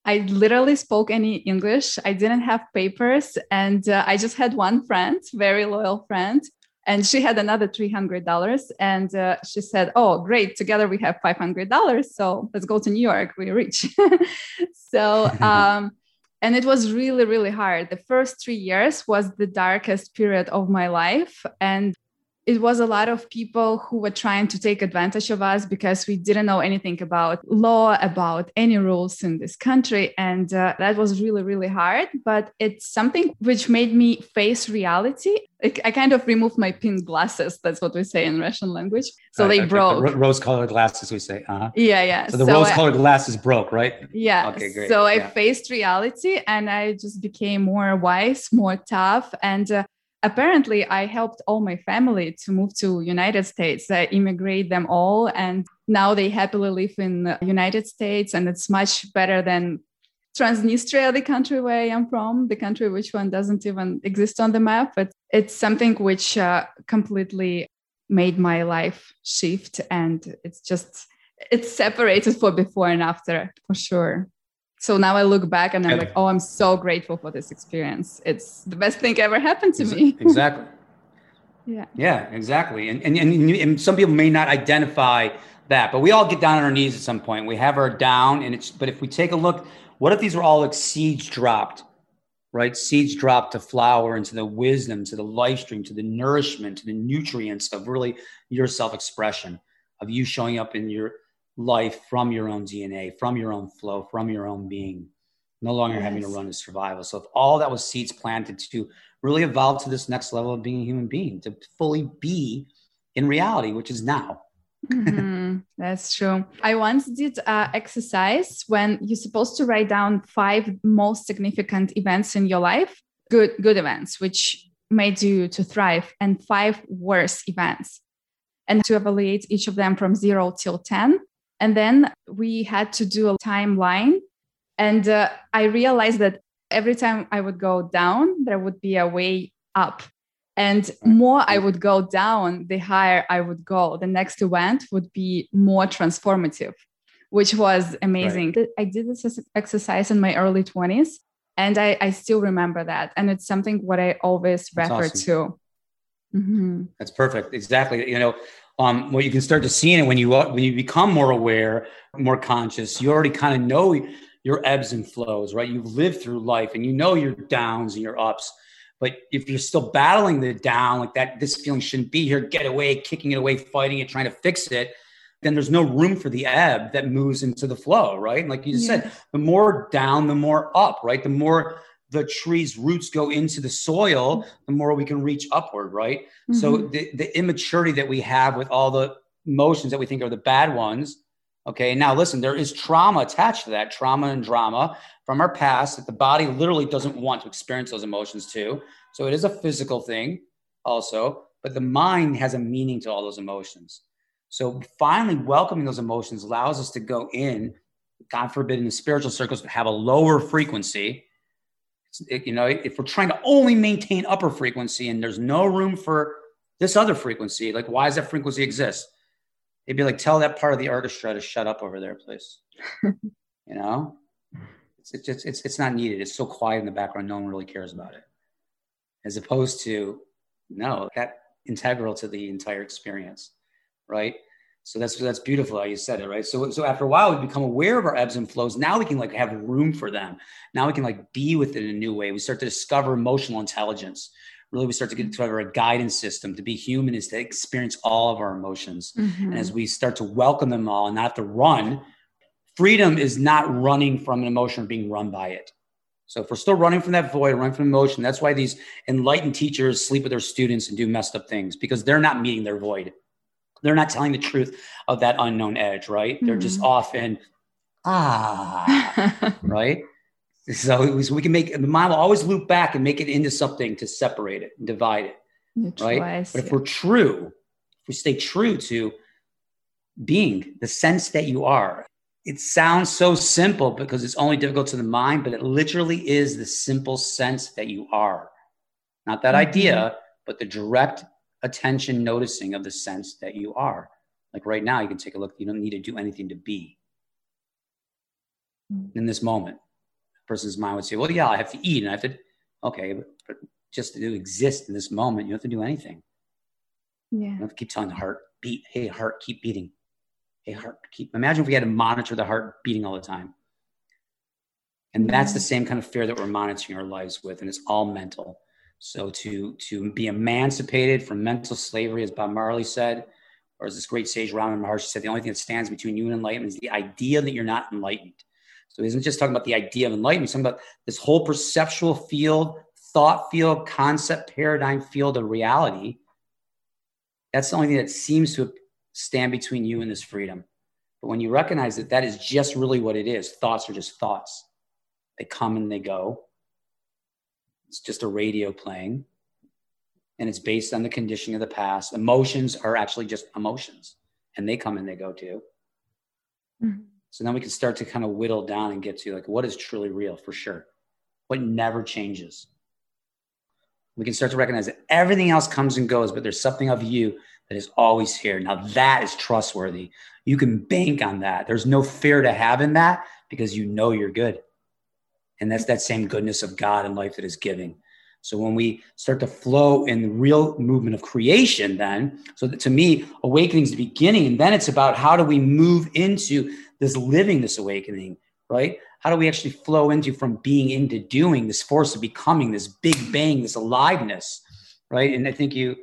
I literally spoke any English. I didn't have papers, and uh, I just had one friend, very loyal friend, and she had another $300 and uh, she said oh great together we have $500 so let's go to new york we're rich <laughs> so <laughs> um, and it was really really hard. The first three years was the darkest period of my life. And it was a lot of people who were trying to take advantage of us because we didn't know anything about law, about any rules in this country. And uh, that was really, really hard. But it's something which made me face reality. I kind of removed my pink glasses. That's what we say in Russian language. So uh, they okay. broke. The rose colored glasses, we say. Uh-huh. Yeah, yeah. So the so rose colored glasses broke, right? Yeah. Okay, great. So I yeah. faced reality and I just became more wise, more tough. And uh, apparently i helped all my family to move to united states. I immigrate them all and now they happily live in united states and it's much better than transnistria the country where i am from. The country which one doesn't even exist on the map but it's something which uh, completely made my life shift and it's just it's separated for before and after for sure so now I look back and I'm like, oh, I'm so grateful for this experience. It's the best thing ever happened to me. <laughs> exactly. Yeah. Yeah, exactly. And, and, and, and some people may not identify that, but we all get down on our knees at some point. We have our down and it's, but if we take a look, what if these were all like seeds dropped, right? Seeds dropped to flower into the wisdom, to the life stream, to the nourishment, to the nutrients of really your self expression, of you showing up in your life from your own DNA, from your own flow, from your own being, no longer yes. having to run a survival. So if all that was seeds planted to really evolve to this next level of being a human being, to fully be in reality, which is now. mm-hmm. <laughs> That's true. I once did uh, exercise when you're supposed to write down five most significant events in your life, good good events, which made you to thrive, and five worst events, and to evaluate each of them from zero till ten. And then we had to do a timeline. And uh, I realized that every time I would go down, there would be a way up. And more I would go down, the higher I would go. The next event would be more transformative, which was amazing. Right. I did this exercise in my early 20s and I, I still remember that. And it's something what I always That's refer awesome. to. Mm-hmm. That's perfect. Exactly. You know, um, what you can start to see in it when you when you become more aware, more conscious, you already kind of know your ebbs and flows, right? You've lived through life and you know your downs and your ups. But if you're still battling the down, like that, this feeling shouldn't be here, get away, kicking it away, fighting it, trying to fix it, then there's no room for the ebb that moves into the flow, right? And like you yeah. said, the more down, the more up, right? The more the tree's roots go into the soil, the more we can reach upward, right? Mm-hmm. So the, the immaturity that we have with all the emotions that we think are the bad ones. Okay. Now listen, there is trauma attached to that, trauma and drama from our past that the body literally doesn't want to experience those emotions too. So it is a physical thing also, but the mind has a meaning to all those emotions. So finally welcoming those emotions allows us to go in, God forbid, in the spiritual circles, have a lower frequency you know, if we're trying to only maintain upper frequency and there's no room for this other frequency, like why does that frequency exist? It'd be like tell that part of the orchestra to shut up over there, please. <laughs> you know, it's it's just it's it's not needed. It's so quiet in the background, no one really cares about it. As opposed to no, that integral to the entire experience, right? So that's that's beautiful how you said it, right? So so after a while, we become aware of our ebbs and flows. Now we can like have room for them. Now we can like be with it in a new way. We start to discover emotional intelligence. Really, we start to get discover a guidance system. To be human is to experience all of our emotions. Mm-hmm. And as we start to welcome them all and not to run, freedom is not running from an emotion or being run by it. So if we're still running from that void, running from emotion, that's why these enlightened teachers sleep with their students and do messed up things because they're not meeting their void they're not telling the truth of that unknown edge, right? Mm-hmm. They're just mm-hmm. often ah, <laughs> right? So we can make the mind will always loop back and make it into something to separate it and divide it, right? but if yeah. we're true, if we stay true to being the sense that you are, it sounds so simple because it's only difficult to the mind, but it literally is the simple sense that you are. Not that mm-hmm. idea, but the direct attention noticing of the sense that you are. Like right now, you can take a look. You don't need to do anything to be hmm. in this moment. A person's mind would say, well, yeah, I have to eat and I have to, okay, but, but just to exist in this moment, you don't have to do anything. Yeah. You don't have to keep telling the heart, beat, hey, heart, keep beating. Hey, heart, keep, imagine if we had to monitor the heart beating all the time. And that's the same kind of fear that we're monitoring our lives with, and it's all mental. So to to be emancipated from mental slavery, as Bob Marley said, or as this great sage Ramana Maharshi said, the only thing that stands between you and enlightenment is the idea that you're not enlightened. So he isn't just talking about the idea of enlightenment, he's talking about this whole perceptual field, thought field, concept, paradigm field of reality. That's the only thing that seems to stand between you and this freedom. But when you recognize that that is just really what it is, thoughts are just thoughts. They come and they go. It's just a radio playing. And it's based on the conditioning of the past. Emotions are actually just emotions and they come and they go too. Mm-hmm. So then we can start to kind of whittle down and get to like what is truly real for sure, what never changes. We can start to recognize that everything else comes and goes, but there's something of you that is always here. Now that is trustworthy. You can bank on that. There's no fear to have in that because you know you're good. And that's that same goodness of God and life that is giving. So when we start to flow in the real movement of creation, then, so that to me, awakening is the beginning. And then it's about how do we move into this living, this awakening, right? How do we actually flow into from being into doing this force of becoming, this big bang, this aliveness, right? And I think you,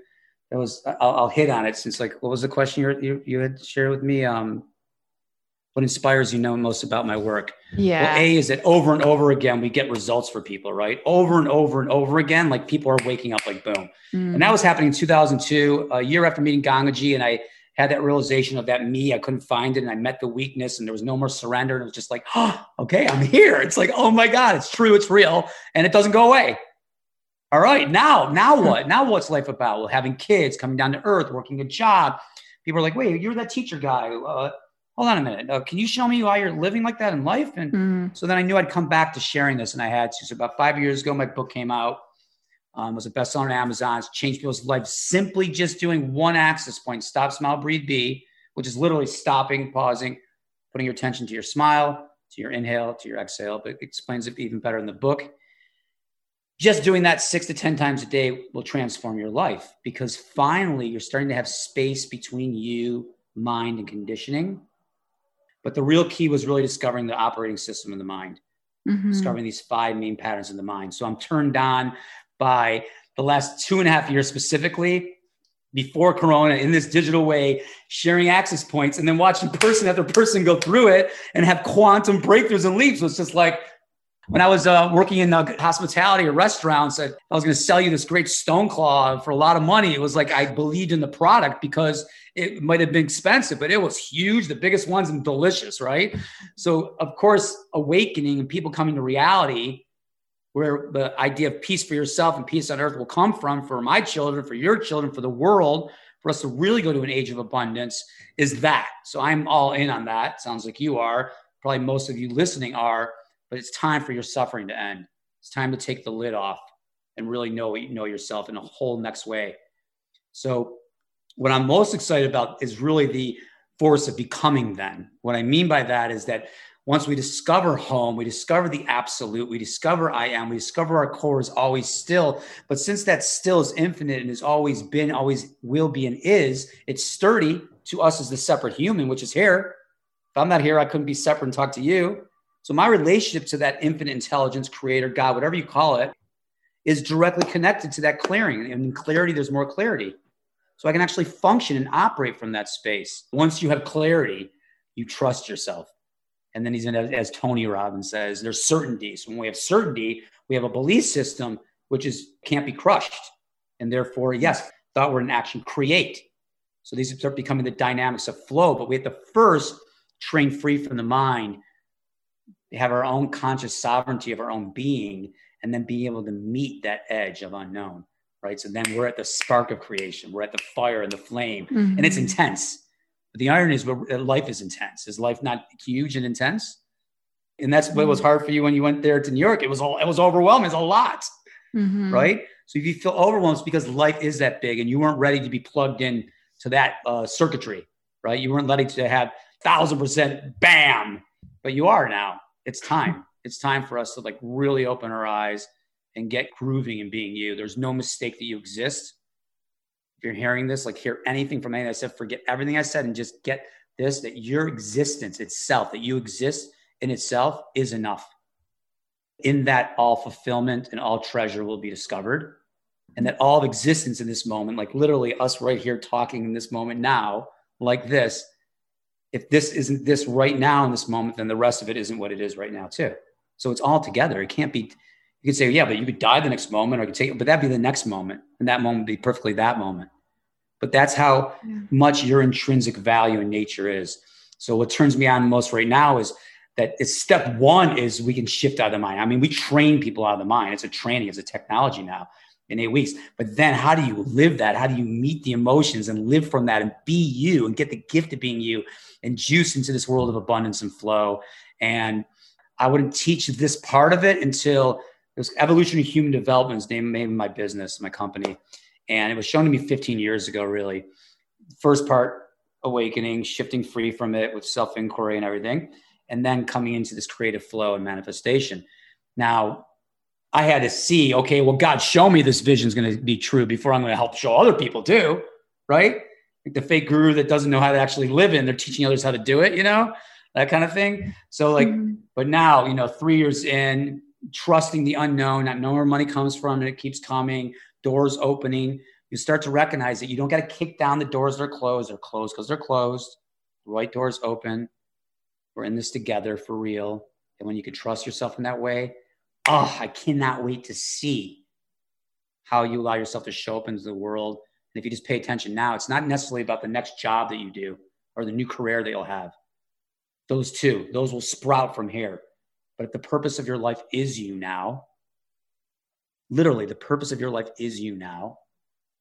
that was, I'll, I'll hit on it since like, what was the question you, you, you had shared with me? Um, what inspires you know most about my work? Yeah. Well, A is that over and over again, we get results for people, right? Over and over and over again, like people are waking up like boom. Mm. And that was happening in 2002, a year after meeting Gangaji. And I had that realization of that me. I couldn't find it. And I met the weakness and there was no more surrender. And it was just like, oh, okay, I'm <laughs> here. It's like, oh my God, it's true, it's real. And it doesn't go away. All right, now, now what? now what's life about? Well, having kids, coming down to earth, working a job. People are like, wait, you're that teacher guy. Uh, hold on a minute. Uh, can you show me why you're living like that in life? And mm. so then I knew I'd come back to sharing this, and I had to. So about five years ago, my book came out. Um, was a bestseller on Amazon. It's changed people's lives simply just doing one access point: stop, smile, breathe, be, which is literally stopping, pausing, putting your attention to your smile, to your inhale, to your exhale. But it explains it even better in the book. Just doing that six to 10 times a day will transform your life because finally you're starting to have space between you, mind, and conditioning but the real key was really discovering the operating system in the mind, mm-hmm. discovering these five main patterns in the mind. So I'm turned on by the last two and a half years specifically before corona in this digital way sharing access points and then watching <laughs> person after person go through it and have quantum breakthroughs and leaps was just like when I was uh, working in uh, hospitality or restaurants, I, I was going to sell you this great stone claw for a lot of money. It was like I believed in the product because it might have been expensive, but it was huge, the biggest ones and delicious, right? So, of course, awakening and people coming to reality where the idea of peace for yourself and peace on earth will come from for my children, for your children, for the world, for us to really go to an age of abundance is that. So I'm all in on that. Sounds like you are. Probably most of you listening are but it's time for your suffering to end. It's time to take the lid off and really know know yourself in a whole next way. So, what I'm most excited about is really the force of becoming. Then, what I mean by that is that once we discover home, we discover the absolute, we discover I am, we discover our core is always still. But since that still is infinite and has always been, always will be, and is, it's sturdy to us as the separate human, which is here. If I'm not here, I couldn't be separate and talk to you. So my relationship to that infinite intelligence, creator, God, whatever you call it, is directly connected to that clearing. And in clarity, there's more clarity. So I can actually function and operate from that space. Once you have clarity, you trust yourself. And then he's in, as Tony Robbins says, there's certainty. So when we have certainty, we have a belief system which is can't be crushed. And therefore, yes, thought word and action create. So these start becoming the dynamics of flow. But we have to first train free from the mind have our own conscious sovereignty of our own being and then being able to meet that edge of unknown right? So then we're at the spark of creation. We're at the fire and the flame. Mm-hmm. and it's intense. But the irony is life is intense. Is life not huge and intense? And that's what was mm-hmm. hard for you when you went there to new york. It was all it was overwhelming. It's a lot mm-hmm. right? So if you feel overwhelmed it's because life is that big and you weren't ready to be plugged in to that uh, circuitry right? You weren't ready to have thousand percent bam! But you are now it's time. it's time for us to like really open our eyes and get grooving and being you. There's no mistake that you exist. If you're hearing this, like hear anything from anything I said, forget everything I said and just get this that your existence itself, that you exist in itself is enough. In that, all fulfillment and all treasure will be discovered. And that all of existence in this moment, like literally us right here talking in this moment now, like this, if this isn't this right now in this moment, then the rest of it isn't what it is right now, too. So it's all together. It can't be, you could say, yeah, but you could die the next moment or you could take, but that'd be the next moment. And that moment would be perfectly that moment. But that's how yeah. much your intrinsic value in nature is. So what turns me on most right now is that it's step one is we can shift out of the mind. I mean, we train people out of the mind. It's a training, it's a technology now in eight weeks. But then how do you live that? How do you meet the emotions and live from that and be you and get the gift of being you and juice into this world of abundance and flow? And I wouldn't teach this part of it until it was evolutionary human development is name of my business, my company. And it was shown to me 15 years ago, really. First part, awakening, shifting free from it with self inquiry and everything, and then coming into this creative flow and manifestation. Now, I had to see, okay, well, God, show me this vision is going to be true before I'm going to help show other people too, right? Like the fake guru that doesn't know how to actually live in, they're teaching others how to do it, you know, that kind of thing. So, like, mm-hmm. but now, you know, three years in, trusting the unknown, not knowing where money comes from, and it keeps coming, doors opening. You start to recognize that you don't got to kick down the doors that are closed. They're closed because they're closed. The right doors open. We're in this together for real. And when you can trust yourself in that way, oh, I cannot wait to see how you allow yourself to show up into the world. And if you just pay attention now, it's not necessarily about the next job that you do or the new career that you'll have. Those two, those will sprout from here. But if the purpose of your life is you now, literally the purpose of your life is you now,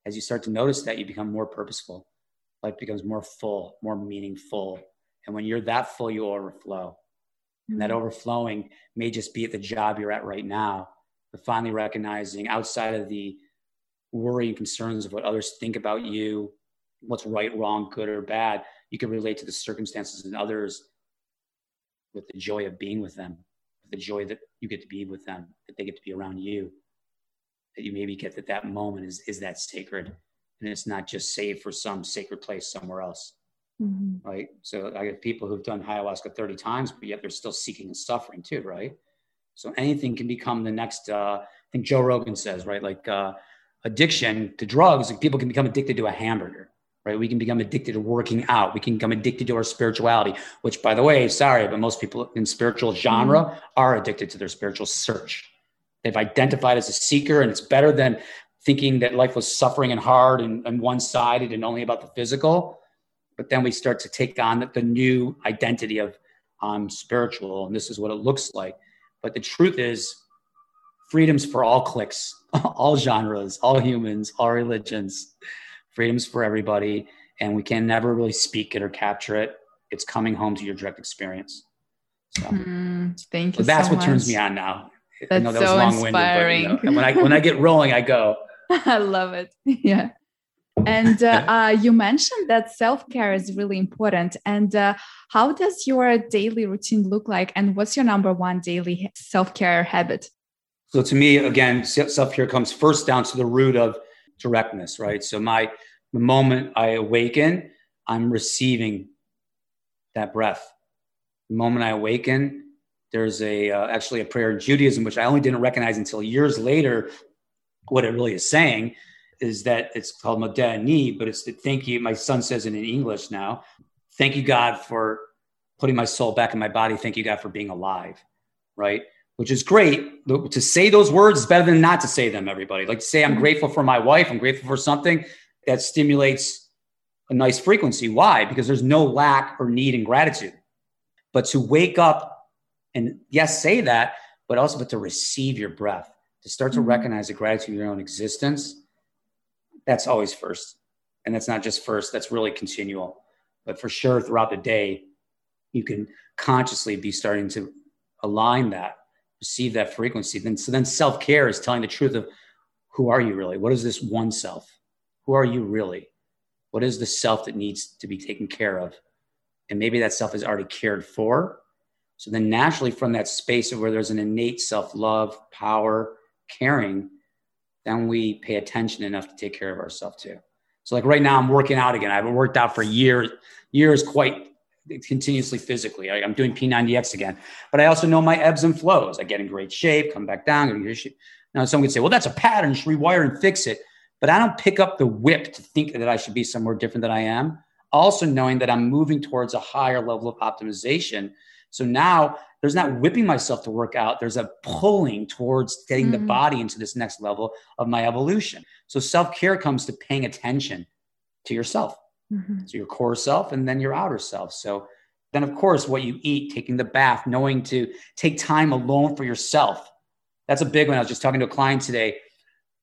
as you start to notice that, you become more purposeful. Life becomes more full, more meaningful. And when you're that full, you overflow. And that mm-hmm. overflowing may just be at the job you're at right now, but finally recognizing outside of the worry and concerns of what others think about you, what's right, wrong, good, or bad, you can relate to the circumstances and others with the joy of being with them, the joy that you get to be with them, that they get to be around you, that you maybe get that that moment is, is that sacred. And it's not just saved for some sacred place somewhere else. Mm-hmm. Right. So I get people who've done ayahuasca 30 times, but yet they're still seeking and suffering too. Right. So anything can become the next, uh, I think Joe Rogan says, right? Like uh, addiction to drugs, people can become addicted to a hamburger, right? We can become addicted to working out. We can become addicted to our spirituality, which, by the way, sorry, but most people in spiritual genre are addicted to their spiritual search. They've identified as a seeker, and it's better than thinking that life was suffering and hard and, and one sided and only about the physical but then we start to take on the, the new identity of um, spiritual, and this is what it looks like. But the truth is, freedom's for all cliques, <laughs> all genres, all humans, all religions. Freedom's for everybody, and we can never really speak it or capture it. It's coming home to your direct experience. So, mm, thank you. So that's so what much. turns me on now. That's that so inspiring. but you know, when I when I get rolling, I go. <laughs> I love it. <laughs> Yeah. And uh, uh, you mentioned that self care is really important. And uh, how does your daily routine look like? And what's your number one daily self care habit? So, to me, again, self care comes first down to the root of directness, right? So, my the moment I awaken, I'm receiving that breath. The moment I awaken, there's a uh, actually a prayer in Judaism, which I only didn't recognize until years later what it really is saying is that it's called Modeh Ani, but it's the thank you. My son says it in English now. Thank you, God, for putting my soul back in my body. Thank you, God, for being alive, right? Which is great. To say those words is better than not to say them, everybody. Like to say, I'm mm-hmm. grateful for my wife, I'm grateful for something that stimulates a nice frequency. Why? Because there's no lack or need in gratitude. But to wake up and yes, say that, but also but to receive your breath, to start to mm-hmm. recognize the gratitude of your own existence that's always first. And that's not just first, that's really continual. But for sure, throughout the day, you can consciously be starting to align that, receive that frequency. Then, so then self care is telling the truth of who are you really? What is this one self? Who are you really? What is the self that needs to be taken care of? And maybe that self is already cared for, So then naturally from that space of where there's an innate self-love, power, caring, then we pay attention enough to take care of ourselves too. So like right now I'm working out again. I haven't worked out for years, years quite continuously physically. I, am doing P90X again, but I also know my ebbs and flows. I get in great shape, come back down, get in shape. Now someone could say, well, that's a pattern, just rewire and fix it. But I don't pick up the whip to think that I should be somewhere different than I am. Also knowing that I'm moving towards a higher level of optimization. So now there's not whipping myself to work out. There's a pulling towards getting mm-hmm. the body into this next level of my evolution. So self care comes to paying attention to yourself. Mm-hmm. So your core self and then your outer self. So then, of course, what you eat, taking the bath, knowing to take time alone for yourself. That's a big one. I was just talking to a client today.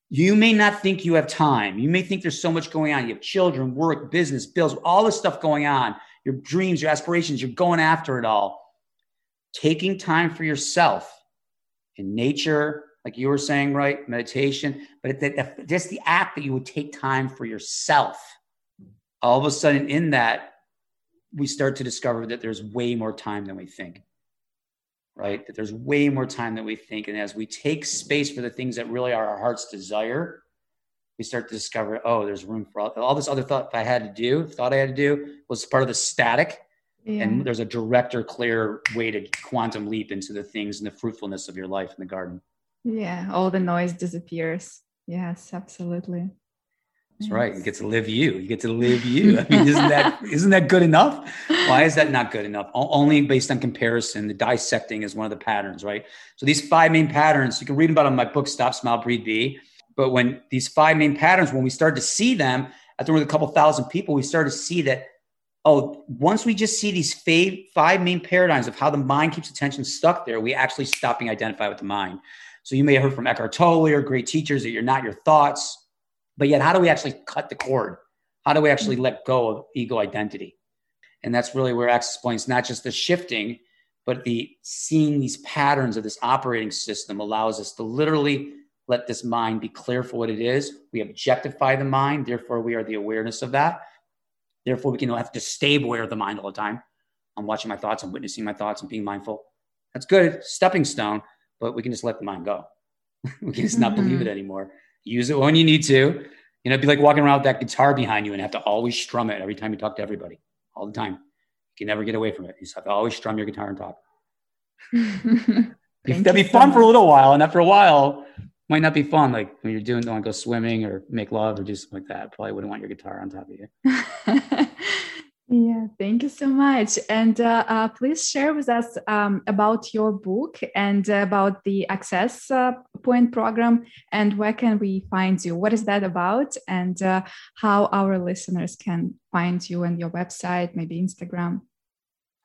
You may not think you have time. You may think there's so much going on. You have children, work, business, bills, all this stuff going on, your dreams, your aspirations, you're going after it all. Taking time for yourself in nature, like you were saying, right? Meditation, but just the act that you would take time for yourself all of a sudden in that we start to discover that there's way more time than we think right? That there's way more time than we think. And as we take space for the things that really are our heart's desire we start to discover oh there's room for all, all this other thought i had to do thought i had to do was part of the static. Yeah. and there's a direct or clear way to quantum leap into the things and the fruitfulness of your life in the garden. Yeah all the noise disappears. Yes absolutely that's mm. right. You get to live you. You get to live you. I mean, isn't that <laughs> isn't that good enough? Why is that not good enough? Only based on comparison. The dissecting is one of the patterns, right? So these five main patterns, you can read about them in my book, Stop, Smile, Breathe, Be. But when these five main patterns, when we start to see them, after with a couple thousand people, we start to see that, oh, once we just see these five main paradigms of how the mind keeps attention stuck there, we actually stop being identified with the mind. So you may have heard from Eckhart Tolle or great teachers that you're not your thoughts but yet, how do we actually cut the cord? How do we actually let go of ego identity? And that's really where Access Points, not just the shifting, but the seeing these patterns of this operating system allows us to literally let this mind be clear for what it is. We objectify the mind, therefore, we are the awareness of that. Therefore, we can have to stay aware of the mind all the time. I'm watching my thoughts, I'm witnessing my thoughts, and being mindful. That's good, stepping stone, but we can just let the mind go. <laughs> we can just not mm-hmm. believe it anymore. Use it when you need to. You know, it'd be like walking around with that guitar behind you and have to always strum it every time you talk to everybody, all the time. You can never get away from it. You just have to always strum your guitar and talk. <laughs> That'd be fun for a little while, and after a while, might not be fun. Like when you're doing, don't want to go swimming or make love or do something like that. Probably wouldn't want your guitar on top of you. <laughs> Yeah, thank you so much. And uh, uh, please share with us um, about your book and uh, about the Access uh, Point program and where can we find you? What is that about? And uh, how our listeners can find you and your website, maybe Instagram.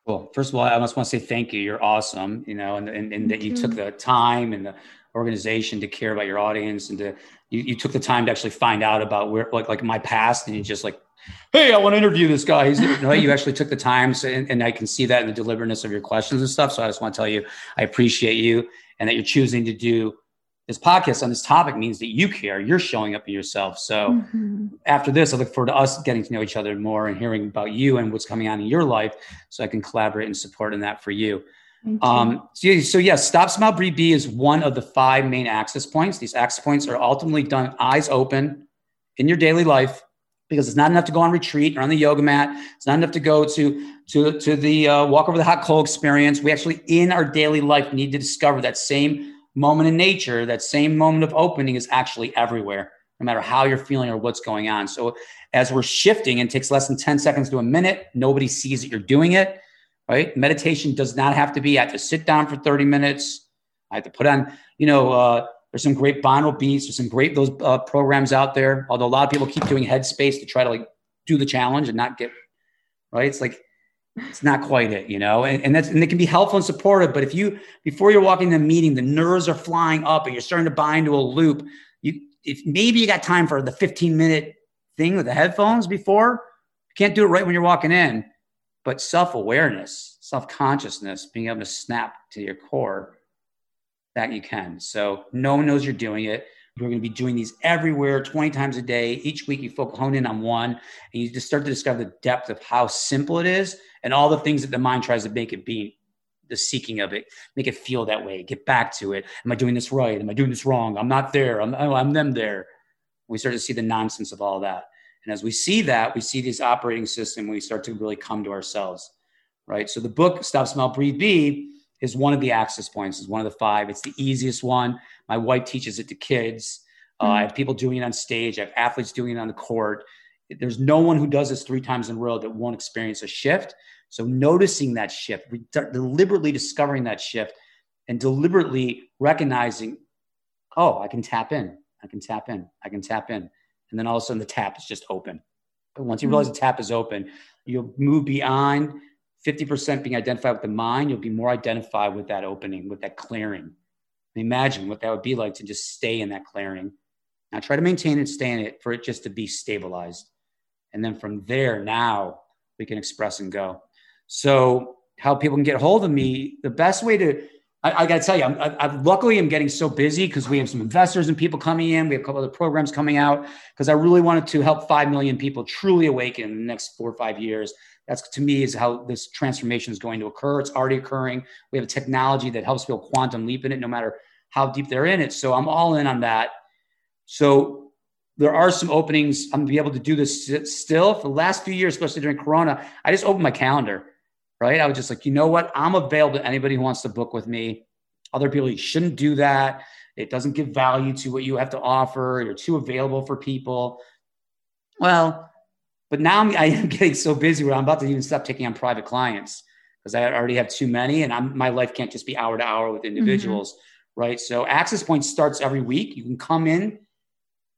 Well, first of all, I just want to say thank you. You're awesome, you know, and, and, and that you, you took the time and the organization to care about your audience and to you, you took the time to actually find out about where like like my past and you just like hey, I want to interview this guy. He's, you, actually took the time, so, and, and, I can see that in the deliberateness of your questions and stuff. So I just want to tell you, I appreciate you, and that you're choosing to do this podcast on this topic means that you care. You're showing up in yourself. So mm-hmm. after this, I look forward to us getting to know each other more and hearing about you and what's coming on in your life, so I can collaborate and support in that for you. Um, so, so yes, yeah, Stop Smile Breathe Be is one of the five main access points. These access points are ultimately done eyes open in your daily life because it's not enough to go on retreat or on the yoga mat. It's not enough to go to to to the uh, walk over the hot coal experience. We actually in our daily life need to discover that same moment in nature, that same moment of opening is actually everywhere, no matter how you're feeling or what's going on. So as we're shifting, and it takes less than 10 seconds to a minute, nobody sees that you're doing it. Right? Meditation does not have to be. I have to sit down for 30 minutes. I have to put on, you know, uh, there's some great binaural beats. There's some great those uh, programs out there. Although a lot of people keep doing Headspace to try to like do the challenge and not get right. It's like it's not quite it, you know. And, and that's and it can be helpful and supportive. But if you before you're walking the meeting, the nerves are flying up and you're starting to buy into a loop, you if maybe you got time for the 15 minute thing with the headphones before, you can't do it right when you're walking in. But self awareness, self consciousness, being able to snap to your core that you can. So no one knows you're doing it. We're going to be doing these everywhere 20 times a day. Each week you focus, hone in on one and you just start to discover the depth of how simple it is and all the things that the mind tries to make it be the seeking of it, make it feel that way, get back to it. Am I doing this right? Am I doing this wrong? I'm not there. I'm, oh, I'm them there. We start to see the nonsense of all that. And as we see that, we see this operating system, we start to really come to ourselves, right? So the book, Stop, Smile, Breathe, Be, is one of the access points, is one of the five. It's the easiest one. My wife teaches it to kids. Uh, mm-hmm. I have people doing it on stage. I have athletes doing it on the court. There's no one who does this three times in a row that won't experience a shift. So noticing that shift, we start deliberately discovering that shift, and deliberately recognizing, oh, I can tap in. I can tap in. I can tap in. And then all of a sudden the tap is just open. But once you realize the tap is open, you'll move beyond 50% being identified with the mind. You'll be more identified with that opening, with that clearing. Imagine what that would be like to just stay in that clearing. Now try to maintain and stay in it for it just to be stabilized. And then from there, now we can express and go. So, how people can get hold of me, the best way to I, I got to tell you, I'm, I, I, luckily I'm getting so busy because we have some investors and people coming in. We have a couple other programs coming out because I really wanted to help five million people truly awaken in the next four or five years. That's to me is how this transformation is going to occur. It's already occurring. We have a technology that helps people quantum leap in it, no matter how deep they're in it. So I'm all in on that. So there are some openings. I'm gonna be able to do this still for the last few years, especially during Corona. I just opened my calendar right? I was just like, you know what? I'm available to anybody who wants to book with me. Other people, you shouldn't do that. It doesn't give value to what you have to offer. You're too available for people. Well, but now I'm, <laughs> I am getting so busy where I'm about to even stop taking on private clients because I already have too many, and I'm, my life can't just be hour to hour with individuals, mm-hmm. right? So Access Point starts every week. You can come in,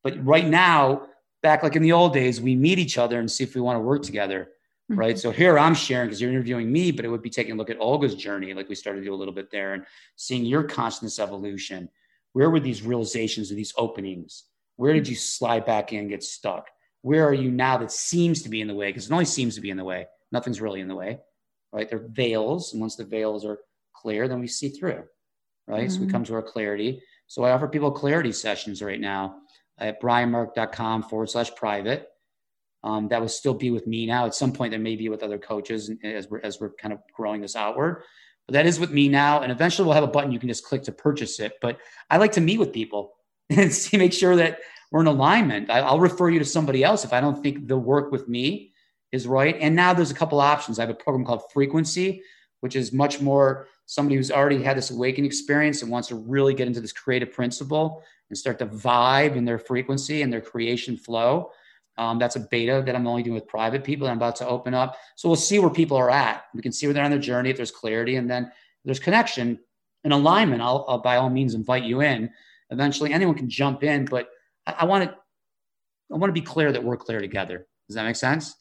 but right now, back like in the old days, we meet each other and see if we want to work together mm-hmm. right? So here I'm sharing because you're interviewing me, but it would be taking a look at Olga's journey, like we started to do a little bit there, and seeing your consciousness evolution. Where were these realizations of these openings? Where did you slide back in and get stuck? Where are you now that seems to be in the way? Because it only seems to be in the way. Nothing's really in the way, right? They're veils. And once the veils are clear, then we see through, right? Mm-hmm. So we mm-hmm. come to our clarity. So I offer people clarity sessions right now at brianmarc.com forward slash private. Um, that will still be with me now. At some point, there may be with other coaches as we're as we're kind of growing this outward. But that is with me now, and eventually we'll have a button you can just click to purchase it. But I like to meet with people <laughs> and see make sure that we're in alignment. I, I'll refer you to somebody else if I don't think the work with me is right. And now there's a couple options. I have a program called Frequency, which is much more somebody who's already had this awakening experience and wants to really get into this creative principle and start to vibe in their frequency and their creation flow. Um, that's a beta that I'm only doing with private people. I'm about to open up. So we'll see where people are at. We can see where they're on their journey, if there's clarity, and then there's connection and alignment. I'll, I'll, by all means invite you in. Eventually, anyone can jump in, but I, I want to I want to be clear that we're clear together. Does that make sense?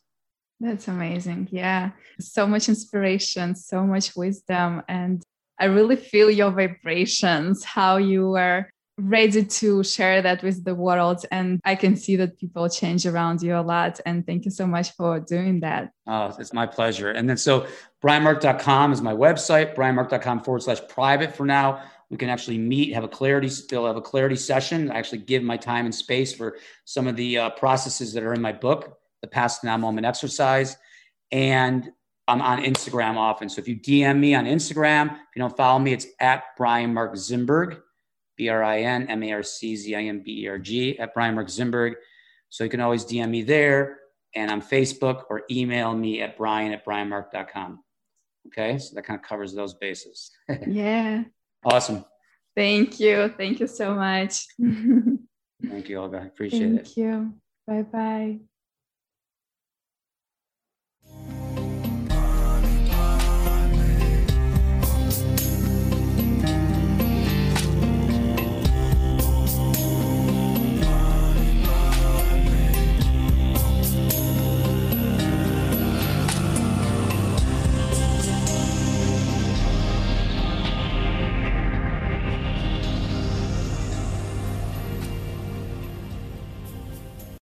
That's amazing. Yeah. So much inspiration, so much wisdom. And I really feel your vibrations, how you are ready to share that with the world. And I can see that people change around you a lot. And thank you so much for doing that. Oh, it's my pleasure. And then so brianmarc.com is my website, brianmarc.com forward slash private for now. We can actually meet, have a clarity, still have a clarity session. I actually give my time and space for some of the uh, processes that are in my book, the past now moment exercise. And I'm on Instagram often. So if you DM me on Instagram, if you don't follow me, it's at Brian Marc Zimberg. B R I N M A R C Z I M B E R G at Brian Marc Zimberg. So you can always DM me there and on Facebook or email me at brian at brianmarc.com. Okay. So that kind of covers those bases. <laughs> yeah. Awesome. Thank you. Thank you so much. <laughs> Thank you, Olga. I appreciate Thank it. Thank you. Bye bye.